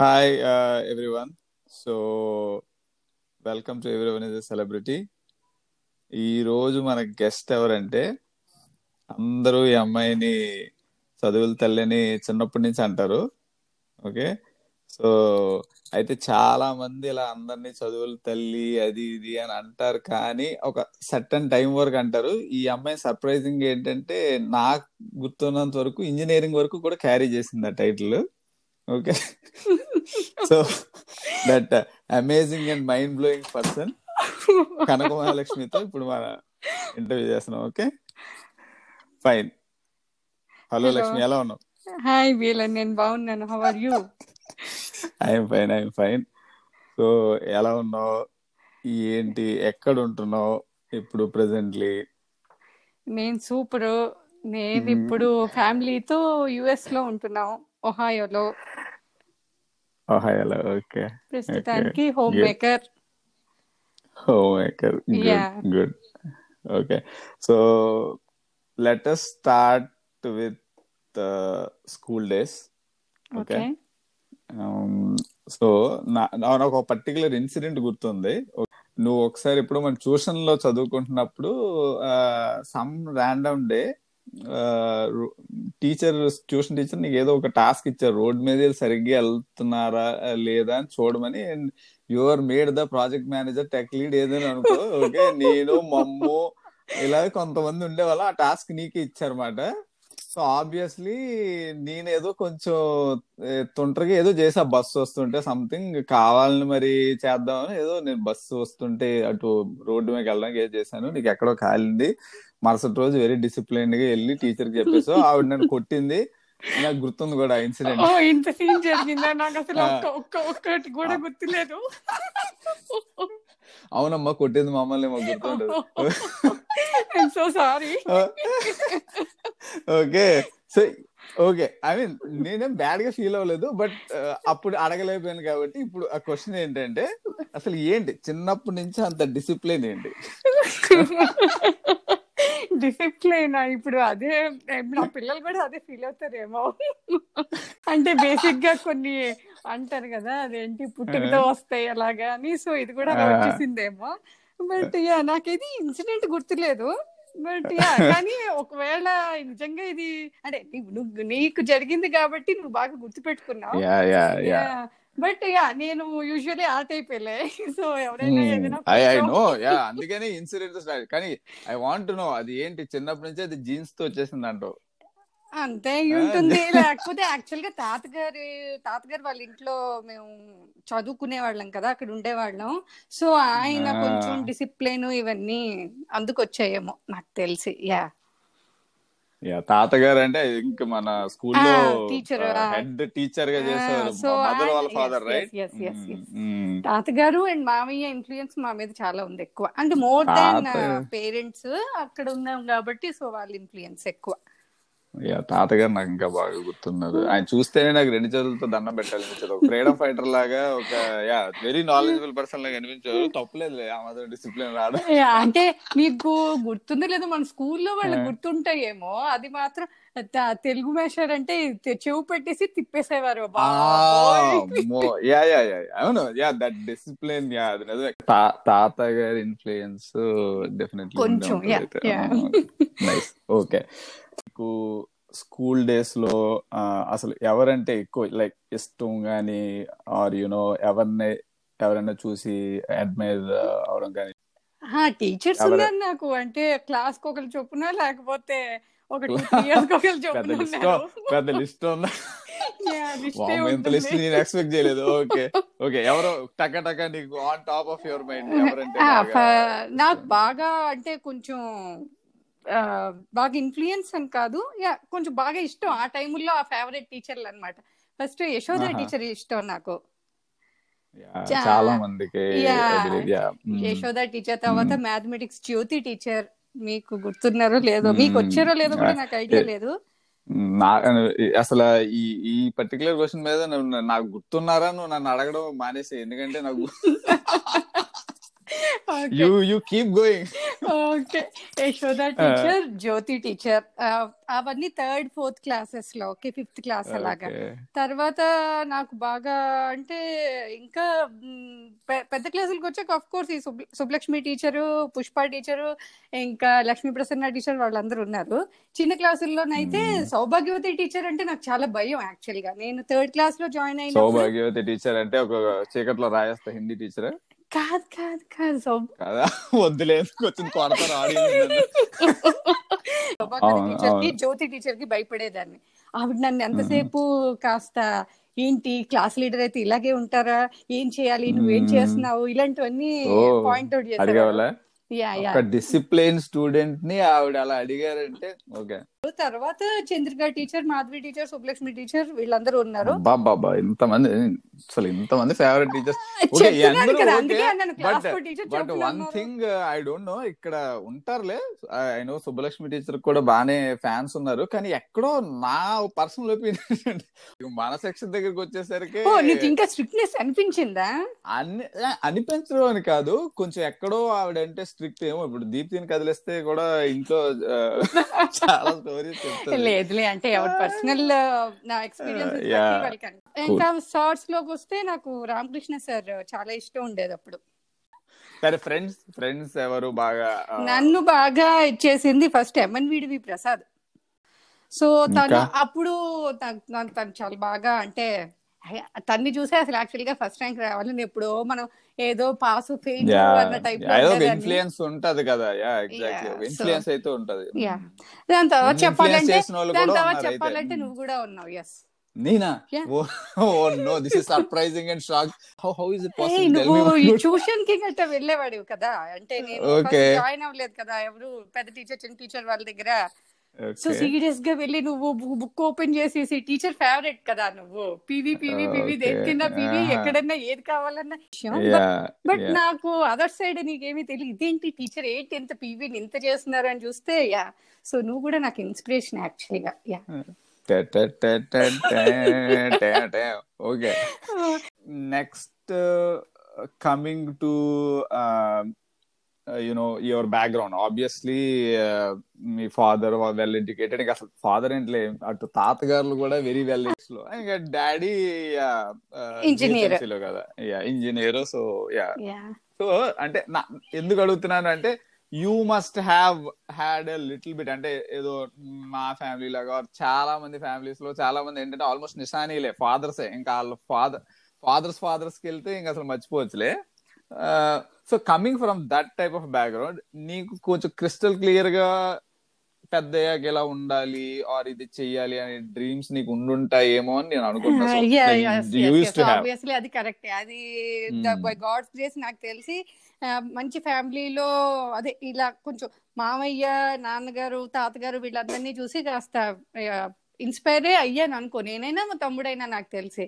Hi, uh, everyone. So, welcome to everyone is celebrity ఈ రోజు మన గెస్ట్ ఎవరంటే అందరూ ఈ అమ్మాయిని చదువుల తల్లిని చిన్నప్పటి నుంచి అంటారు. ఓకే సో అయితే చాలా మంది ఇలా అందరినీ చదువుల తల్లి అది ఇది అని అంటారు. కానీ ఒక సర్టన్ టైం వరకు అంటారు. ఈ అమ్మాయి సర్ప్రైజింగ్ ఏంటంటే నాకు గుర్తున్నంత వరకు ఇంజనీరింగ్ వరకు కూడా క్యారీ చేసింది ఆ title okay so that amazing and mind blowing person Kanaka మహాలక్ష్మితో ఇప్పుడు మన ఇంటర్వ్యూ చేస్తున్నాం ఓకే ఫైన్ హలో. లక్ష్మి ఎలా ఉన్నావు? హాయ్ వీలన్ నేను బాగున్నాను. How are you I'm fine I'm fine so ఎలా ఉన్నావు? ఏంటి? ఎక్కడ ఉంటున్నావు ఇప్పుడు ప్రెసెంట్లీ నేను సూపర్ నేను Hmm. ఇప్పుడు ఫ్యామిలీతో యుఎస్లో ఉంటున్నాం. ఒహాయోలో హలో ఓకే ప్రస్తుతానికి homemaker homemaker good okay so let us start with school days okay so నాకు ఒక పర్టికులర్ ఇన్సిడెంట్ గుర్తుంది. నువ్వు ఒకసారి ఇప్పుడు మన ట్యూషన్లో చదువుకుంటున్నప్పుడు some random day teacher tuition teacher నీకు ఏదో ఒక టాస్క్ ఇచ్చారు. రోడ్ మీద సరిగ్గా వెళ్తున్నారా లేదా అని చూడమని your made the project manager tech lead ఏదైనా అనుకో ఓకే నేను మమ్ము ఇలా కొంతమంది ఉండేవాళ్ళు ఆ టాస్క్ నీకే ఇచ్చారన్నమాట. సో ఆబ్వియస్లీ నేను ఏదో కొంచెం తొంటరిగా ఏదో చేసా. బస్సు వస్తుంటే సంథింగ్ కావాలని మరి చేద్దామని ఏదో నేను బస్సు వస్తుంటే అటు రోడ్డు మీద వెళ్ళడానికి ఏదో చేశాను. నీకు ఎక్కడో కాలింది మరుసటి రోజు వెరీ డిసిప్లైన్గా వెళ్ళి టీచర్కి చెప్పేసి ఆవిడ నన్ను కొట్టింది. నాకు గుర్తుంది కూడా ఇన్సిడెంట్ ఇంత సీన్ జరిగిందా? నాకు అసలు. ఒక్క ఒక్క ఒక్కటి కూడా గుర్తులేదు. అవునమ్మా కొట్టింది మమ్మల్ని మాకు so sorry okay. So okay. I mean నేనేం బ్యాడ్గా ఫీల్ అవ్వలేదు బట్ అప్పుడు అడగలేకపోయాను కాబట్టి ఇప్పుడు ఆ క్వశ్చన్ ఏంటంటే అసలు ఏంటి? చిన్నప్పటి నుంచి అంత డిసిప్లిన్ ఏంటి? డిసిప్లైన్ ఇప్పుడు అదే నా పిల్లలు కూడా అదే ఫీల్ అవుతారేమో. అంటే బేసిక్గా కొన్ని అంటారు కదా అదేంటి పుట్టుకతో వస్తాయి అలాగా అని. సో ఇది కూడా. వచ్చేసిందేమో. బట్ యా నాకేది ఇన్సిడెంట్ గుర్తులేదు. బట్ యా కానీ ఒకవేళ నిజంగా ఇది అంటే నీకు- నువ్వు నీకు జరిగింది కాబట్టి నువ్వు బాగా గుర్తుపెట్టుకున్నావు. బట్ యా నేను యూజువల్లీ ఆ టైప్ సో ఎవరైనా ఏదైనా ఐ ఐ కొంచెం- నో యా అందుకని ఇన్సిడెంట్ కానీ ఐ వాంట్ నో అది ఏంటి? చిన్నప్పటి నుంచి అది జీన్స్తో వచ్చేసింది అంటావు. అంతే ఉంటుంది లేకపోతే యాక్చువల్గా తాతగారి తాతగారు వాళ్ళ ఇంట్లో మేము చదువుకునే వాళ్ళం కదా అక్కడ ఉండేవాళ్ళం. సో ఆయన. కొంచెం డిసిప్లిన్ ఇవన్నీ అందుకు వచ్చాయేమో నాకు తెలిసి. యా. యా తాతగారు అంటే ఇంకా మన స్కూల్లో ఆ. హెడ్ టీచర్గా మదర్ వాళ్ళ ఫాదర్ రైట్. తాతగారు అండ్ మామయ్య ఇన్ఫ్లుయెన్స్ మా మీద చాలా ఉంది ఎక్కువ అంటే మోర్ దాన్ పేరెంట్స్ అక్కడ ఉన్నాం కాబట్టి సో వాళ్ళ ఇన్ఫ్లుయెన్స్ ఎక్కువ యా తాతగారు నాకు ఇంకా బాగా గుర్తున్నారు. ఆయన చూస్తేనే నాకు రెండు చేతులతో దండం పెట్టాలనిపించదు ఒక ఫ్రీడమ్ ఫైటర్ లాగా ఒక యా వెరీ నాలెడ్జబుల్ పర్సన్ లాగా అనిపించారు తప్పలేదు ఆ మాత్రం డిసిప్లిన్ రాదు అంటే మీకు గుర్తుందో లేదో మన స్కూల్లో వాళ్ళకి గుర్తుంటాయేమో. అది మాత్రం తెలుగు మేషర్ అంటే చెవు పెట్టేసి తిప్పేసేవారు. యా యా యా అవును. యా దట్ డిసిప్లిన్ యా అది నిజమే. తా- తాతగారి ఇన్ఫ్లుయెన్స్ డెఫినెట్లీ కొంచెం. నైస్ ఓకే మీకు స్కూల్ డేస్లో అసలు ఎవరంటే ఎక్కువ లైక్ ఇష్టం గానీ ఆర్ యునో ఎవరిని ఎవరైనా చూసి అడ్మైర్ అవడం కానీ టీచర్స్ ఉన్నారు నాకు. అంటే క్లాస్కి ఒకరు చొప్పున లేకపోతే ఒక పెద్ద లిస్ట్ ఉందా? ఇంత లిస్ట్. నేను ఎక్స్పెక్ట్ చేయలేదు. Okay okay. ఎవరో టక టక నీకు on top of your mind ఎవరంటే నాకు బాగా అంటే కొంచెం బాగా ఇన్ఫ్లుయెన్స్ అని కాదు. యా కొంచెం బాగా ఇష్టం. ఆ టైముల్లో ఆ ఫేవరెట్ టీచర్లు అన్నమాట. ఫస్ట్ యశోద. టీచర్ ఇష్టం నాకు. చాలా మందికి. యశోద టీచర్ తర్వాత మ్యాథమెటిక్స్ జ్యోతి టీచర్ మీకు గుర్తున్నారో లేదో. మీకు వచ్చారో లేదో కూడా నాకు ఐడియా లేదు. నా అసలు ఈ ఈ పర్టికులర్ క్వశ్చన్ మీద నాకు గుర్తున్నారా నువ్వు నన్ను అడగడం మానేసి? ఎందుకంటే నాకు Okay. You you keep going okay Yashoda teacher Jyothi teacher అవన్నీ థర్డ్ ఫోర్త్ క్లాసెస్లో ఓకే ఫిఫ్త్ క్లాస్ అలాగా. తర్వాత నాకు బాగా అంటే ఇంకా పెద్ద క్లాసులకు వచ్చాక ఆఫ్ కోర్స్ ఈ సుబ్- సుబ్బలక్ష్మి టీచరు పుష్ప టీచరు ఇంకా లక్ష్మీ ప్రసన్న టీచర్ వాళ్ళందరూ ఉన్నారు. చిన్న క్లాసుల్లోనైతే. సౌభాగ్యవతి టీచర్ అంటే నాకు చాలా భయం యాక్చువల్గా. నేను థర్డ్ క్లాస్లో జాయిన్ అయినప్పుడు సౌభాగ్యవతి టీచర్ అంటే ఒక చీకట్లో రాయేస్తా హిందీ టీచర్ కాదు కాదు కాదు సౌ కదా? వద్దులేదు కొంచెం కొడతారు టీచర్కి. జ్యోతి టీచర్కి భయపడేదాన్ని. ఆవిడ నన్ను ఎంతసేపు కాస్త ఏంటి క్లాస్ లీడర్ అయితే ఇలాగే ఉంటారా? ఏం చేయాలి? నువ్వేం మ్మ్. చేస్తున్నావు? ఇలాంటివన్నీ పాయింట్ అవుట్ ఒక డిసిప్లైన్ స్టూడెంట్ని ఆవిడ అలా అడిగారంటే ఓకే. తర్వాత Chandrika teacher Madhavi teacher Subbalakshmi teacher వీళ్ళందరూ ఉన్నారు. బాబా ఇంతమంది అసలు ఇంతమంది favourite teachers but one thing I don't know ఇక్కడ ఉంటారులే. ఐ నో సుబ్బలక్ష్మి టీచర్ కూడా బానే ఫ్యాన్స్ ఉన్నారు కానీ ఎక్కడో నా పర్సనల్ ఒపీనియన్ మన సెక్షన్ దగ్గరికి వచ్చేసరికి నీకు ఇంకా స్ట్రిక్ట్నెస్ అనిపించిందా? అన్ని అనిపించడం అని కాదు కొంచెం ఎక్కడో ఆవిడంటే స్ట్రిక్ట్ ఏమో. ఇప్పుడు దీప్తిని కదిలిస్తే కూడా ఇంట్లో ఆ, చాలా చెప్తారు లేదులే అంటే ఎవరి పర్సనల్ నా ఎక్స్పీరియన్స్. ఇంకా షార్ట్స్లోకి వస్తే నాకు రామకృష్ణ సార్ చాలా ఇష్టం ఉండేది అప్పుడు. సరే ఫ్రెండ్స్ ఫ్రెండ్స్ ఎవరు బాగా నన్ను బాగా ఇచ్చేసింది first MN VDV Prasad. So తను? అప్పుడు తను చాలా బాగా అంటే తన్ని చూసే అసలు యాక్చువల్గా ఫస్ట్ ర్యాంక్ రావాలని ఎప్పుడో మనం ఏదో పాస్ ఫెయిల్ అన్న టైప్ ఇన్ఫ్లుయెన్స్ ఉంటది కదా. యా ఎగ్జాక్ట్లీ ఇన్ఫ్లుయెన్స్ అయితే ఉంటది. యా. దాని తర్వాత చెప్పాలంటే దాని తర్వాత. చెప్పాలంటే నువ్వు కూడా ఉన్నావు ఎస్ నేనా. ఓ no this is surprising and shock how how is it ఏయ్, నువ్వు ట్యూషన్కి గట్ట వెళ్ళేవాడివి కదా. అంటే నేను. జాయిన్ అవ్వలేదు కదా. ఎవరు పెద్ద టీచర్ చిన్న టీచర్ వాళ్ళ దగ్గర సో సీరియస్గా వెళ్ళి నువ్వు బుక్ ఓపెన్ చేసేసి టీచర్ ఫేవరెట్ కదా నువ్వు. PV PV PV. దేనికన్నా పివి. ఎక్కడన్నా ఏది కావాలన్నా. బట్ నాకు అదర్ సైడ్ నీకేమీ తెలియదు ఇదేంటి టీచర్ ఏంటి ఎంత పీవీని ఇంత చేస్తున్నారు అని చూస్తే యా సో నువ్వు కూడా నాకు ఇన్స్పిరేషన్ యాక్చువల్గా ya okay next coming to you know your background obviously me father well educated ఇంకా అసలు ఫాదర్ ఏంట్లే అటు తాతగారులు కూడా వెరీ వెల్లో ఇంకా డాడీ Engineer. కదా. Ya engineer so ya ya so అంటే నా ఎందుకు అడుగుతున్నాను అంటే you must have had a little bit అంటే ఏదో మా ఫ్యామిలీ లాగా చాలా మంది ఫ్యామిలీస్లో చాలా మంది ఏంటంటే ఆల్మోస్ట్ నిశానీలే ఫాదర్సే ఇంకా వాళ్ళ ఫాదర్ ఫాదర్స్ ఫాదర్స్కి వెళ్తే ఇంకా అసలు మర్చిపోవచ్చులే. So coming from that type of background నీకు కొంచెం క్రిస్టల్ క్లియర్గా పెద్ద అయ్యాక ఇలా ఉండాలి ఆర్ ఇది చెయ్యాలి అనే డ్రీమ్స్ నీకు ఉండుంటాయేమో అని నేను అనుకుంటున్నాను అది కరెక్ట్ అది. బై గాడ్స్ గ్రేస్ నాకు తెలిసి మంచి ఫ్యామిలీలో అదే ఇలా కొంచెం మామయ్య నాన్నగారు తాతగారు వీళ్ళందరినీ చూసి కాస్త ఇన్స్పైర్ అయ్యాను అనుకో. నేనైనా మా తమ్ముడైనా నాకు తెలిసి.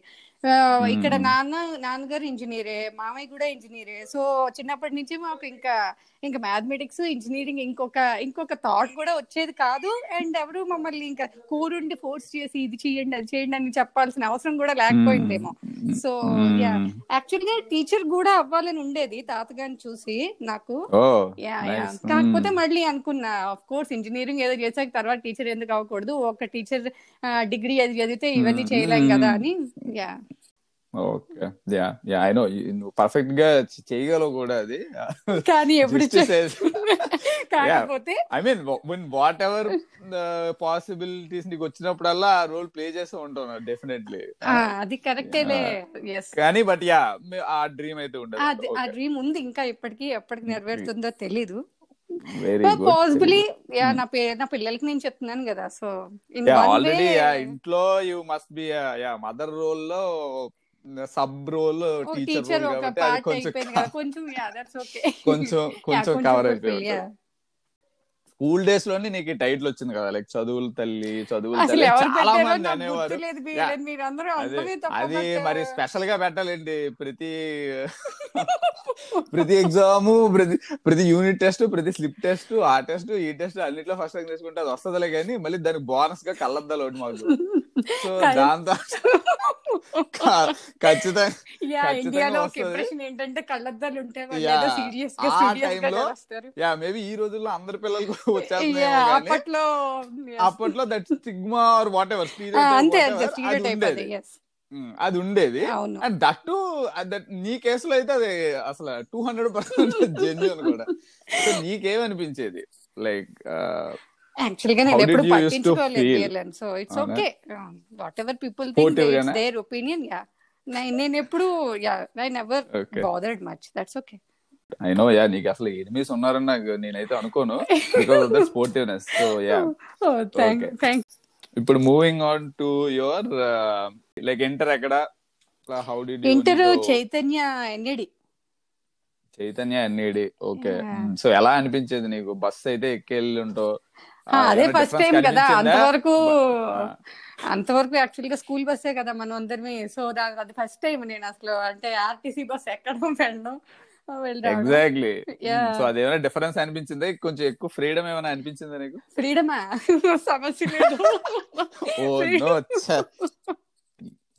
ఇక్కడ. నాన్న నాన్నగారు ఇంజనీరే మామయ్య కూడా ఇంజనీరే సో చిన్నప్పటి నుంచి మాకు ఇంకా ఇంకా మ్యాథమెటిక్స్ ఇంజనీరింగ్ ఇంకొక ఇంకొక థాట్ కూడా వచ్చేది కాదు. అండ్ ఎవరు మమ్మల్ని ఇంకా కూరుండి ఫోర్స్ చేసి ఇది చేయండి అది చేయండి అని చెప్పాల్సిన అవసరం కూడా లేకపోయిందేమో. సో యా యాక్చువల్గా టీచర్ కూడా అవ్వాలని ఉండేది తాతగారిని చూసి నాకు. యా యా కాకపోతే మళ్ళీ అనుకున్నా ఆఫ్ కోర్స్ ఇంజనీరింగ్ ఏదో చేసాక తర్వాత టీచర్ ఎందుకు అవ్వకూడదు ఒక టీచర్ డిగ్రీ అది చదివితే ఇవన్నీ. చేయలేం కదా అని. Ya okay. Ya ya I know నువ్వు పర్ఫెక్ట్గా చేయగలవు కూడా అది. కానీ ఎప్పుడు కాకపోతే I mean when whatever possibilities నీకు వచ్చినప్పుడల్లా ఆ రోల్ ప్లే చేస్తూ ఉంటాను డెఫినెట్లీ ఆ, అది కరెక్టేలే కానీ బట్ యా ఆ డ్రీమ్ అయితే ఆ ఉండదు డ్రీమ్ ఉంది. ఇంకా ఇప్పటికి ఎప్పటికి నెరవేరుతుందో తెలీదు. పాసిబిలీ యా నా పే నా పిల్లలకి నేను చెప్తున్నాను కదా. సో ఆల్రెడీ ఇంట్లో you must be ya mother రోల్లో సబ్ రోల్ టీచర్ కొంచెం కొంచెం కొంచెం కవర్ అయిపోయింది స్కూల్ డేస్లోనే నీకు టైటిల్ వచ్చింది కదా లైక్ చదువుల తల్లి చదువుల తల్లి. చాలా మంది అనేవారు. అదే మరి స్పెషల్గా పెట్టాలండి. ప్రతి ప్రతి ఎగ్జామ్ ప్రతి ప్రతి యూనిట్ టెస్ట్ ప్రతి స్లిప్ టెస్ట్ ఆ టెస్ట్ ఈ టెస్ట్ అన్నిట్లో ఫస్ట్ ర్యాంక్ తీసుకుంటే అది వస్తుందిలే కానీ మళ్ళీ దానికి బోనస్గా కళ్ళద్దాలు ఒకటి మాకు. సో. దాంతో ఖచ్చితంగా ఇండియాలో ఒక. ఇంప్రెషన్ ఏంటంటే కళ్ళద్దాలు ఉంటే సీరియస్గా యా మేబీ ఈ రోజుల్లో అందరి పిల్లలకు అప్పట్లో. అప్పట్లో that stigma or whatever అది ఉండేది. అండ్ దట్ టు దట్ నీ కేసులో అయితే అది అసలు టూ హండ్రెడ్ పర్సెంట్ జెన్యున్ కూడా. సో నీకేమనిపించేది? లైక్ యాక్చువల్గా నేను ఎప్పుడు పట్టించుకోలేదు so it's? Okay whatever people think it's? Their opinion ya నేను ఎప్పుడు ya I never bothered much that's okay I know ya నీకు అసలు ఎనిమిస్ ఉన్నారని నాకు నేనైతే అనుకోను. Because of the sportiveness so yeah ఇప్పుడు moving on to your like inter ఎక్కడ? How the inter Chaitanya NED Chaitanya NED okay. So ఎలా అనిపించేది నీకు? బస్ అయితే ఎక్కెళ్ళి ఉంటావు అదే ఫస్ట్ టైం కదా అంతవరకు. అంతవరకు యాక్చువల్గా స్కూల్ బస్సే కదా మనం అందరిమి. సో అది ఫస్ట్ టైం నేను అసలు అంటే ఆర్టీసీ బస్ ఎక్కడం వెళ్ళడం ఎగ్జాక్ట్లీ. సో అదేమైనా డిఫరెన్స్ అనిపించిందా? కొంచెం ఎక్కువ ఫ్రీడమ్ ఏమైనా అనిపించిందా నీకు? ఫ్రీడమా సమస్య లేదు. ఓ no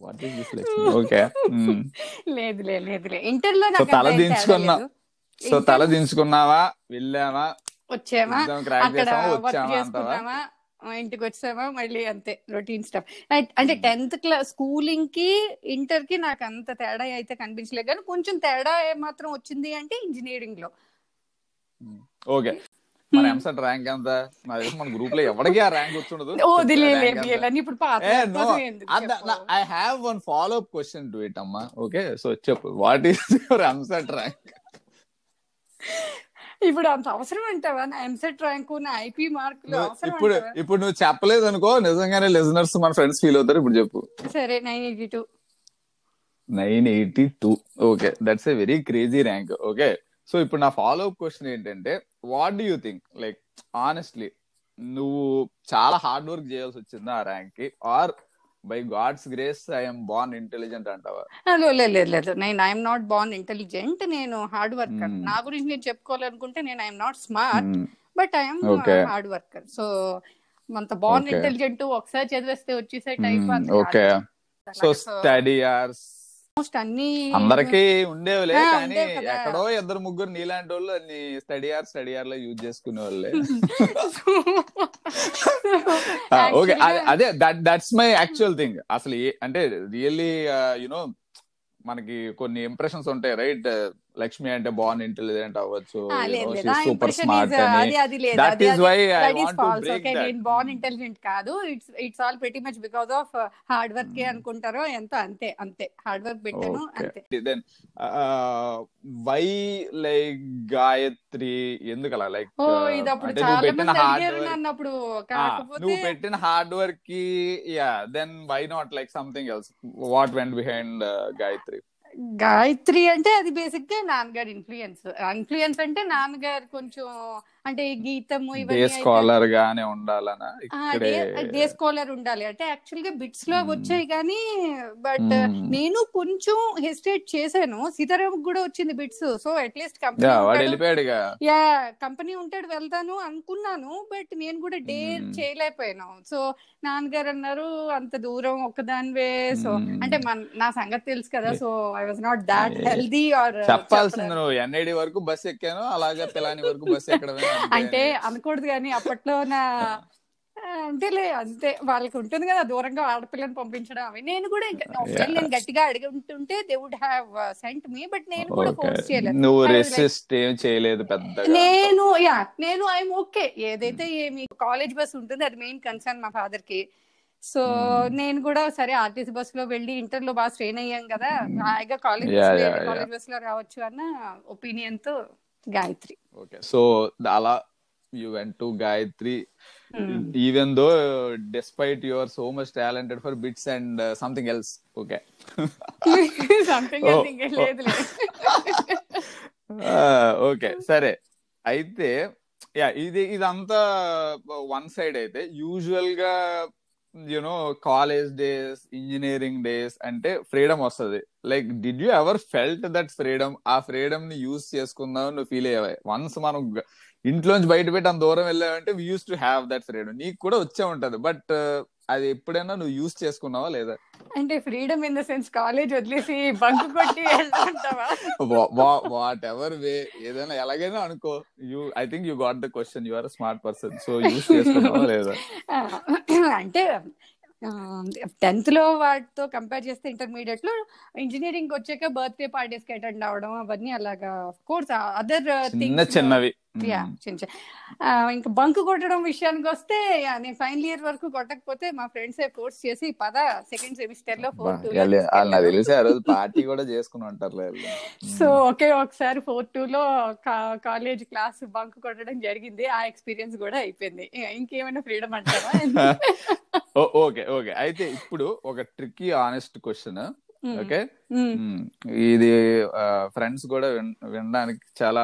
what is this okay లేదు లేదు లేదు ఇంటర్లో తల దించుకున్నా. సో తల దించుకున్నావా? వెళ్ళావా? వచ్చామా? అక్కడ వర్క్ చేసుకున్నామా ఇంటికి వచ్చామా? మళ్ళీ అంతే రొటీన్ స్టఫ్ అంటే టెన్త్ క్లాస్ స్కూలింగ్కి ఇంటర్కి నాకు అంత తేడా అయితే కనిపించలేదు. కానీ కొంచెం తేడా మాత్రం వచ్చింది అంటే ఇంజనీరింగ్లో. ఓకే మన ఎంసెట్ ర్యాంక్ ఎంత? నాకు తెలిసి మన గ్రూప్లో ఎవరికి ఆ rank వచ్చిండదు. No? I have one follow up question to it అమ్మా. ఓకే సో చెప్పు. What is your EAMCET rank ఇప్పుడు అంత అవసరం అంటావా? నా ఎంసెట్ ర్యాంకు నా ఐపీ మార్కులు అవసరం ఇప్పుడు ఇప్పుడు నువ్వు చెప్పలేదు అనుకో నిజంగానే లిజనర్స్ మన ఫ్రెండ్స్ ఫీల్ అవుతారు ఇప్పుడు చెప్పు. సరే nine eighty two. Nine eighty two. Okay that's a very crazy rank okay so ఇప్పుడు నా ఫాలో అప్ క్వశ్చన్ ఏంటంటే what do you think like honestly నువ్వు చాలా హార్డ్ వర్క్ చేయాల్సి వచ్చిందా ఆ ర్యాంక్కి or by God's grace I'm born intelligent అంటావా లేదు లేదు నేను ఐఎమ్ నాట్ బాన్ ఇంటెలిజెంట్ నేను హార్డ్ వర్కర్ Hmm. నా గురించి నేను చెప్పుకోవాలనుకుంటే నేను I'm not smart Hmm. But I'm. Hard worker so అంత బాన్. ఇంటెలిజెంట్ ఒకసారి చదివేస్తే వచ్చేసే type Hmm. Okay so study hours almost అన్ని అందరికి ఉండేవిలే కానీ. ఎక్కడో ఇద్దరు ముగ్గురు నీలాంటి వాళ్ళు అన్ని స్టడీ ఆర్ స్టడీ ఆర్లో యూజ్ చేసుకునే వాళ్ళే. ఓకే. అదే that that's my actual thing అసలు అంటే రియల్లీ యునో మనకి కొన్ని ఇంప్రెషన్స్ ఉంటాయి రైట్ లక్ష్మి అంటే బాన్ ఇంటెలిజెంట్ అవ్వచ్చు. Super smart that is why I that want to break okay నేను దట్ బాన్ ఇంటెలిజెంట్ కాదు it's it's all very much because of hard work అనుకుంటారో ఎంతో అంతే అంతే. హార్డ్ వర్క్ పెట్టాను అంతే. దెన్ వై లైక్ గాయత్రి ఎందుకు అలా లైక్ ఓ ఇది అప్పుడు చాలా పెట్టిన మంది హార్డ్ అడిగారు వర్క్ నన్ను అప్పుడు నువ్వు కాకపోతే పెట్టిన హార్డ్ వర్క్కి ya then why not like something else what went behind Gayatri? Gayatri అంటే అది బేసిక్గా నాన్నగారి ఇన్ఫ్లుయెన్స్ ఇన్ఫ్లుయెన్స్ అంటే నాన్నగారు కొంచెం అంటే గీతము డే ఇవన్నీ స్కాలర్ గానే ఉండాలనా? డే డే స్కాలర్ ఉండాలి. అంటే యాక్చువల్గా బిట్స్లో. వచ్చాయి కానీ బట్. నేను కొంచెం హెసిటేట్ చేశాను. సీతారాం కూడా వచ్చింది BITS. So at least company ya company ఉంటాడు వెళ్తాను అనుకున్నాను. బట్ నేను కూడా Hmm. చేయలేకపోయాను. సో నాన్నగారు అన్నారు అంత దూరం ఒక్కదానివే. సో. అంటే నా సంగతి తెలుసు కదా. So I was not that. Healthy or చెప్పాల్సింది నువ్వు. ఎన్ఐడి వరకు బస్ ఎక్కాను. అలాగే పిలాని వరకు బస్ ఎక్కడమే. అంతే అంటే అని. అనకూడదు కానీ అప్పట్లో నా అంతేలే అంతే వాళ్ళకి ఉంటుంది కదా దూరంగా ఆడపిల్లని పంపించడం అవి నేను కూడా ఒకవేళ నేను గట్టిగా అడిగి ఉంటుంటే they would have sent me but నేను కూడా. ఫోర్స్ చేయలేదు నువ్వు రెసిస్ట్ ఏం చేయలేదు నేను యా నేను ఐఎమ్ ఓకే ఏదైతే ఏమి కాలేజ్ బస్ ఉంటుంది అది మెయిన్ కన్సర్న్ మా ఫాదర్కి సో Hmm. నేను కూడా సరే ఆర్టీసీ బస్లో వెళ్ళి ఇంటర్లో బాగా స్ట్రెయిన్ అయ్యాం కదా Hmm. హాయిగా కాలేజ్. కాలేజ్ బస్లో రావచ్చు అన్న ఒపీనియన్తో గాయత్రి. ఓకే. సో అలా you went to Gayatri. Even though despite your so much talented for BITS and something else okay okay సరే. అయితే యా ఇది ఇదంతా వన్ సైడ్ అయితే యూజువల్గా you know college days engineering days అంటే ఫ్రీడమ్ వస్తుంది. Like did you ever felt that freedom ఆ ఫ్రీడమ్ని యూస్ చేసుకుందాం నువ్వు ఫీల్ అయ్యావా? వన్స్ మనం ఇంట్లోంచి బయట పెట్టి అంత దూరం వెళ్ళామంటే we use to have that freedom నీకు కూడా వచ్చే ఉంటది. బట్ అది ఎప్పుడైనా నువ్వు యూస్ చేసుకున్నావా లేదా? అంటే freedom in the sense college వదిలేసి బంక్ కొట్టి వాట్ ఎవర్ వే ఏదైనా ఎలాగైనా అనుకో. You I think you got the question. You are smart person. So use చేసుకున్నావా లేదా? అంటే టెన్త్లో వాటితో కంపేర్ చేస్తే ఇంటర్మీడియట్లో ఇంజనీరింగ్ వచ్చాక బర్త్డే పార్టీస్కి అటెండ్ అవడం అవన్నీ అలాగా కోర్స్ అదర్ చిన్న చిన్నవి. ఇంకా బంక్ కొట్టడం విషయానికి వస్తే నేను ఫైనల్ ఇయర్ వరకు కొట్టకపోతే మా ఫ్రెండ్స్ కోర్స్ చేసి పద సెకండ్ సెమిస్టర్లో ఫోర్ టూ వాళ్ళు నాకు తెలిసి ఆ రోజు పార్టీ కూడా చేసుకుని ఉంటారు సో ఒకే ఒకసారి ఫోర్ టూ లో కాలేజ్ క్లాస్ బంక్ కొట్టడం జరిగింది. ఆ ఎక్స్పీరియన్స్ కూడా అయిపోయింది. ఇక ఇంకేమైనా ఫ్రీడమ్ అంటారా ఓకే ఓకే. అయితే ఇప్పుడు ఒక ట్రిక్కీ ఆనెస్ట్ క్వశ్చన్ ఓకే? ఇది ఫ్రెండ్స్ కూడా విన్- వినడానికి చాలా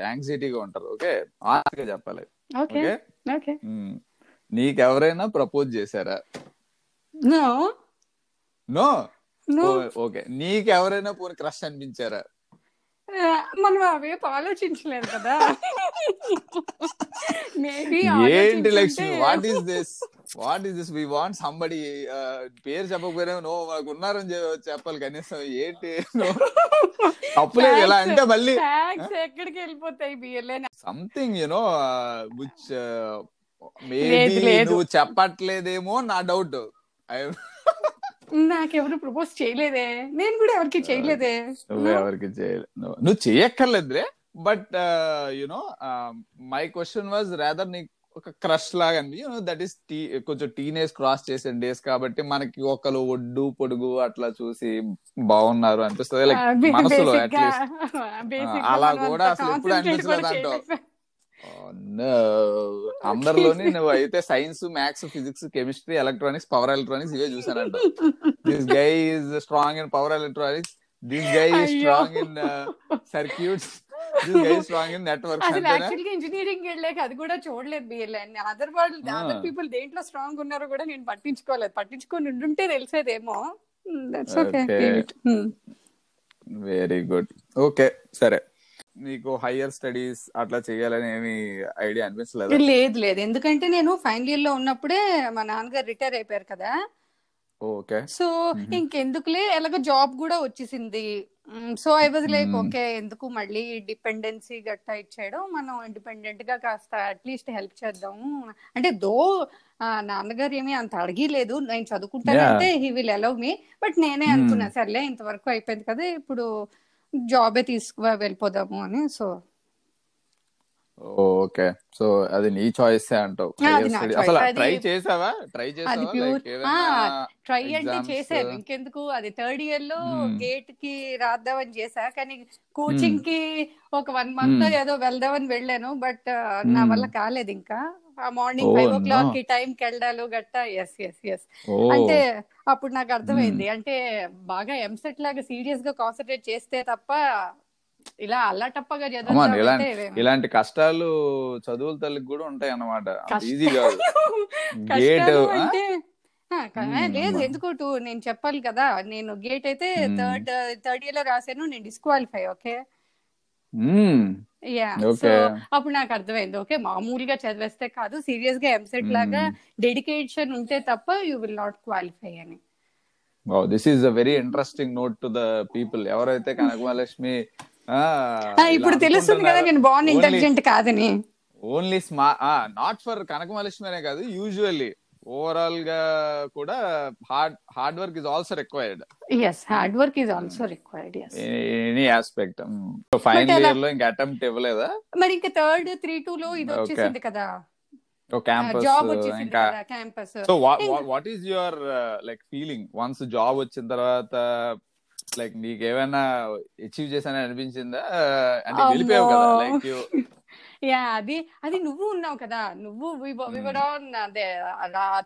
యాంగ్జైటీగా ఉంటారు. ఓకే? ఆనెస్ట్గా చెప్పాలి. ఓకే. నీకెవరైనా ప్రపోజ్ చేశారా? నో. నో? నో. ఓకే. నీకెవరైనా పోనీ క్రష్ అనిపించారా? మనం అవేపు ఆలోచించలేదు కదా. మేబీ ఏంటి Lakshmi? What is this what is this we want somebody పేరు చెప్పకపోయినా నో మాకు ఉన్నారని చెప్పాలి కనీసం. ఏంటి. తప్పులేదు ఇలా అంటే మళ్ళీ ఎక్కడికి వెళ్ళిపోతాయి? Blah something you know which maybe. నువ్వు చెప్పట్లేదేమో నా డౌట్ నాకెవరు ప్రపోజ్ చేయలేదే. నేను కూడా ఎవరికి చేయలేదే. నువ్వు ఎవరికి చేయలేదు నువ్వు- చేయక్కర్లేదులే but you know my question was rather నీకు ఒక క్రష్ లాగా అండి యూనో దట్ ఈస్ టీ కొంచెం టీనేజ్ క్రాస్ చేసే డేస్ కాబట్టి మనకి ఒకరు ఒడ్డు పొడుగు అట్లా చూసి బాగున్నారు అనిపిస్తుంది. లైక్ మనసులో అట్లీస్ట్ అలా కూడా అసలు ఎప్పుడు అనిపించలేదు అంటావు. అందరిలోని నువ్వు అయితే science maths physics chemistry electronics power electronics ఇవే చూసానంట this guy is strong in power electronics this guy అయ్యో. Strong in circuits this guy strong in networks అసలు అంతేనా? యాక్చువల్గా ఇంజనీరింగ్ వెళ్ళాక అది కూడా చూడలేదు బిఎల్ఏ అదర్ వాళ్ళు. అదర్ పీపుల్ దేంట్లో స్ట్రాంగ్ ఉన్నారో కూడా నేను పట్టించుకోలేదు. పట్టించుకొని ఉండుంటే తెలిసేదేమో. That's okay Okay. Very good okay సరే. నీకు హయ్యర్ స్టడీస్ అట్లా చేయాలని ఏమి ఐడియా అనిపించలేదు? లేదు లేదు. ఎందుకంటే నేను ఫైనల్ ఇయర్లో ఉన్నప్పుడే మా నాన్నగారు రిటైర్ అయిపోయారు కదా. ఓకే. సో. ఇంకెందుకులే ఎలాగో జాబ్ కూడా వచ్చేసింది. So I was like. Okay ఎందుకు మళ్ళీ డిపెండెన్సీ గట్టా ఇచ్చేయడం? మనం ఇండిపెండెంట్గా కాస్త అట్లీస్ట్ హెల్ప్ చేద్దాము అంటే దో నాన్నగారు ఏమీ అంత అడిగిలేదు. నేను చదువుకుంటానంటే he will allow me but నేనే. అనుకున్నా సర్లే ఇంతవరకు అయిపోయింది కదా ఇప్పుడు జాబే తీసుకు వెళ్ళిపోదాము అని సో. ఓకే. సో అది నీ చాయిస్ అంటావు. అసలు ట్రై చేసావా? ట్రై చేసావా? ట్రై అంటే చేశాను. ఇంకెందుకు? అది థర్డ్ ఇయర్లో Hmm. గేట్కి రాద్దామని చేశా. కానీ కోచింగ్కి ఒక వన్ మంత్ Hmm. ఏదో వెళ్దామని వెళ్ళాను. బట్ నా Hmm. వల్ల కాలేదు ఇంకా. ఆ మార్నింగ్ ఫైవ్ ఓ క్లాక్. కి టైం కి వెళ్ళాలి గట్టా. Yes yes yes oh. అంటే అప్పుడు నాకు అర్థమైంది. అంటే బాగా ఎంసెట్ లాగా సీరియస్గా కాన్సన్ట్రేట్ చేస్తే తప్ప ఇలా అల్లాటప్పగా అమ్మా, ఇలాంటి చదువుతామంటే ఇలాంటి కష్టాలు చదువుల తల్లికి కూడా ఉంటాయి అన్నమాట. ఈజీ కాదు. గేట్ కష్టాలు అంటే ఆ, క- మ్మ్, లేదు అమ్మా. ఎందుకు టూ నేను చెప్పాలి కదా. నేను గేట్ అయితే. థర్డ్ థర్డ్ ఇయర్లో రాశాను. నేను డిస్క్వాలిఫై ఓకే. యా. సో అప్పుడు నాకు అర్థమైంది. ఓకే మామూలుగా చదివేస్తే కాదు సీరియస్గా ఎంసెట్ లాగా డెడికేషన్ ఉంటే తప్ప యూ విల్ నాట్ క్వాలిఫై అని. This is a very interesting note to the people ఎవరైతే కనకమహాలక్ష్మి ఇప్పుడు తెలుస్తుంది కదా నేను బాన్ ఇంటెలిజెంట్ కాదని. ఓన్లీ స్మా నాట్ ఫర్ కనకమహాలక్ష్మి అనే కాదు యూజువల్లీ ఓవరాల్గా కూడా hard hard work is also required. Yes hard work is also required yes any aspect. Final అలా- ఇయర్లో ఇంకా అటెంప్ట్ ఇవ్వలేదా? మరి ఇంకా థర్డ్ త్రీ టూ లో ఇది. వచ్చేసింది కదా. Campus so what is your like feeling once job వచ్చిన తర్వాత లైక్ నీకేమైనా అచీవ్ చేశానని అనిపించిందా? అంటే. వెళ్ళిపోయావు కదా లైక్ యా అది అది నువ్వు ఉన్నావు కదా. నువ్వు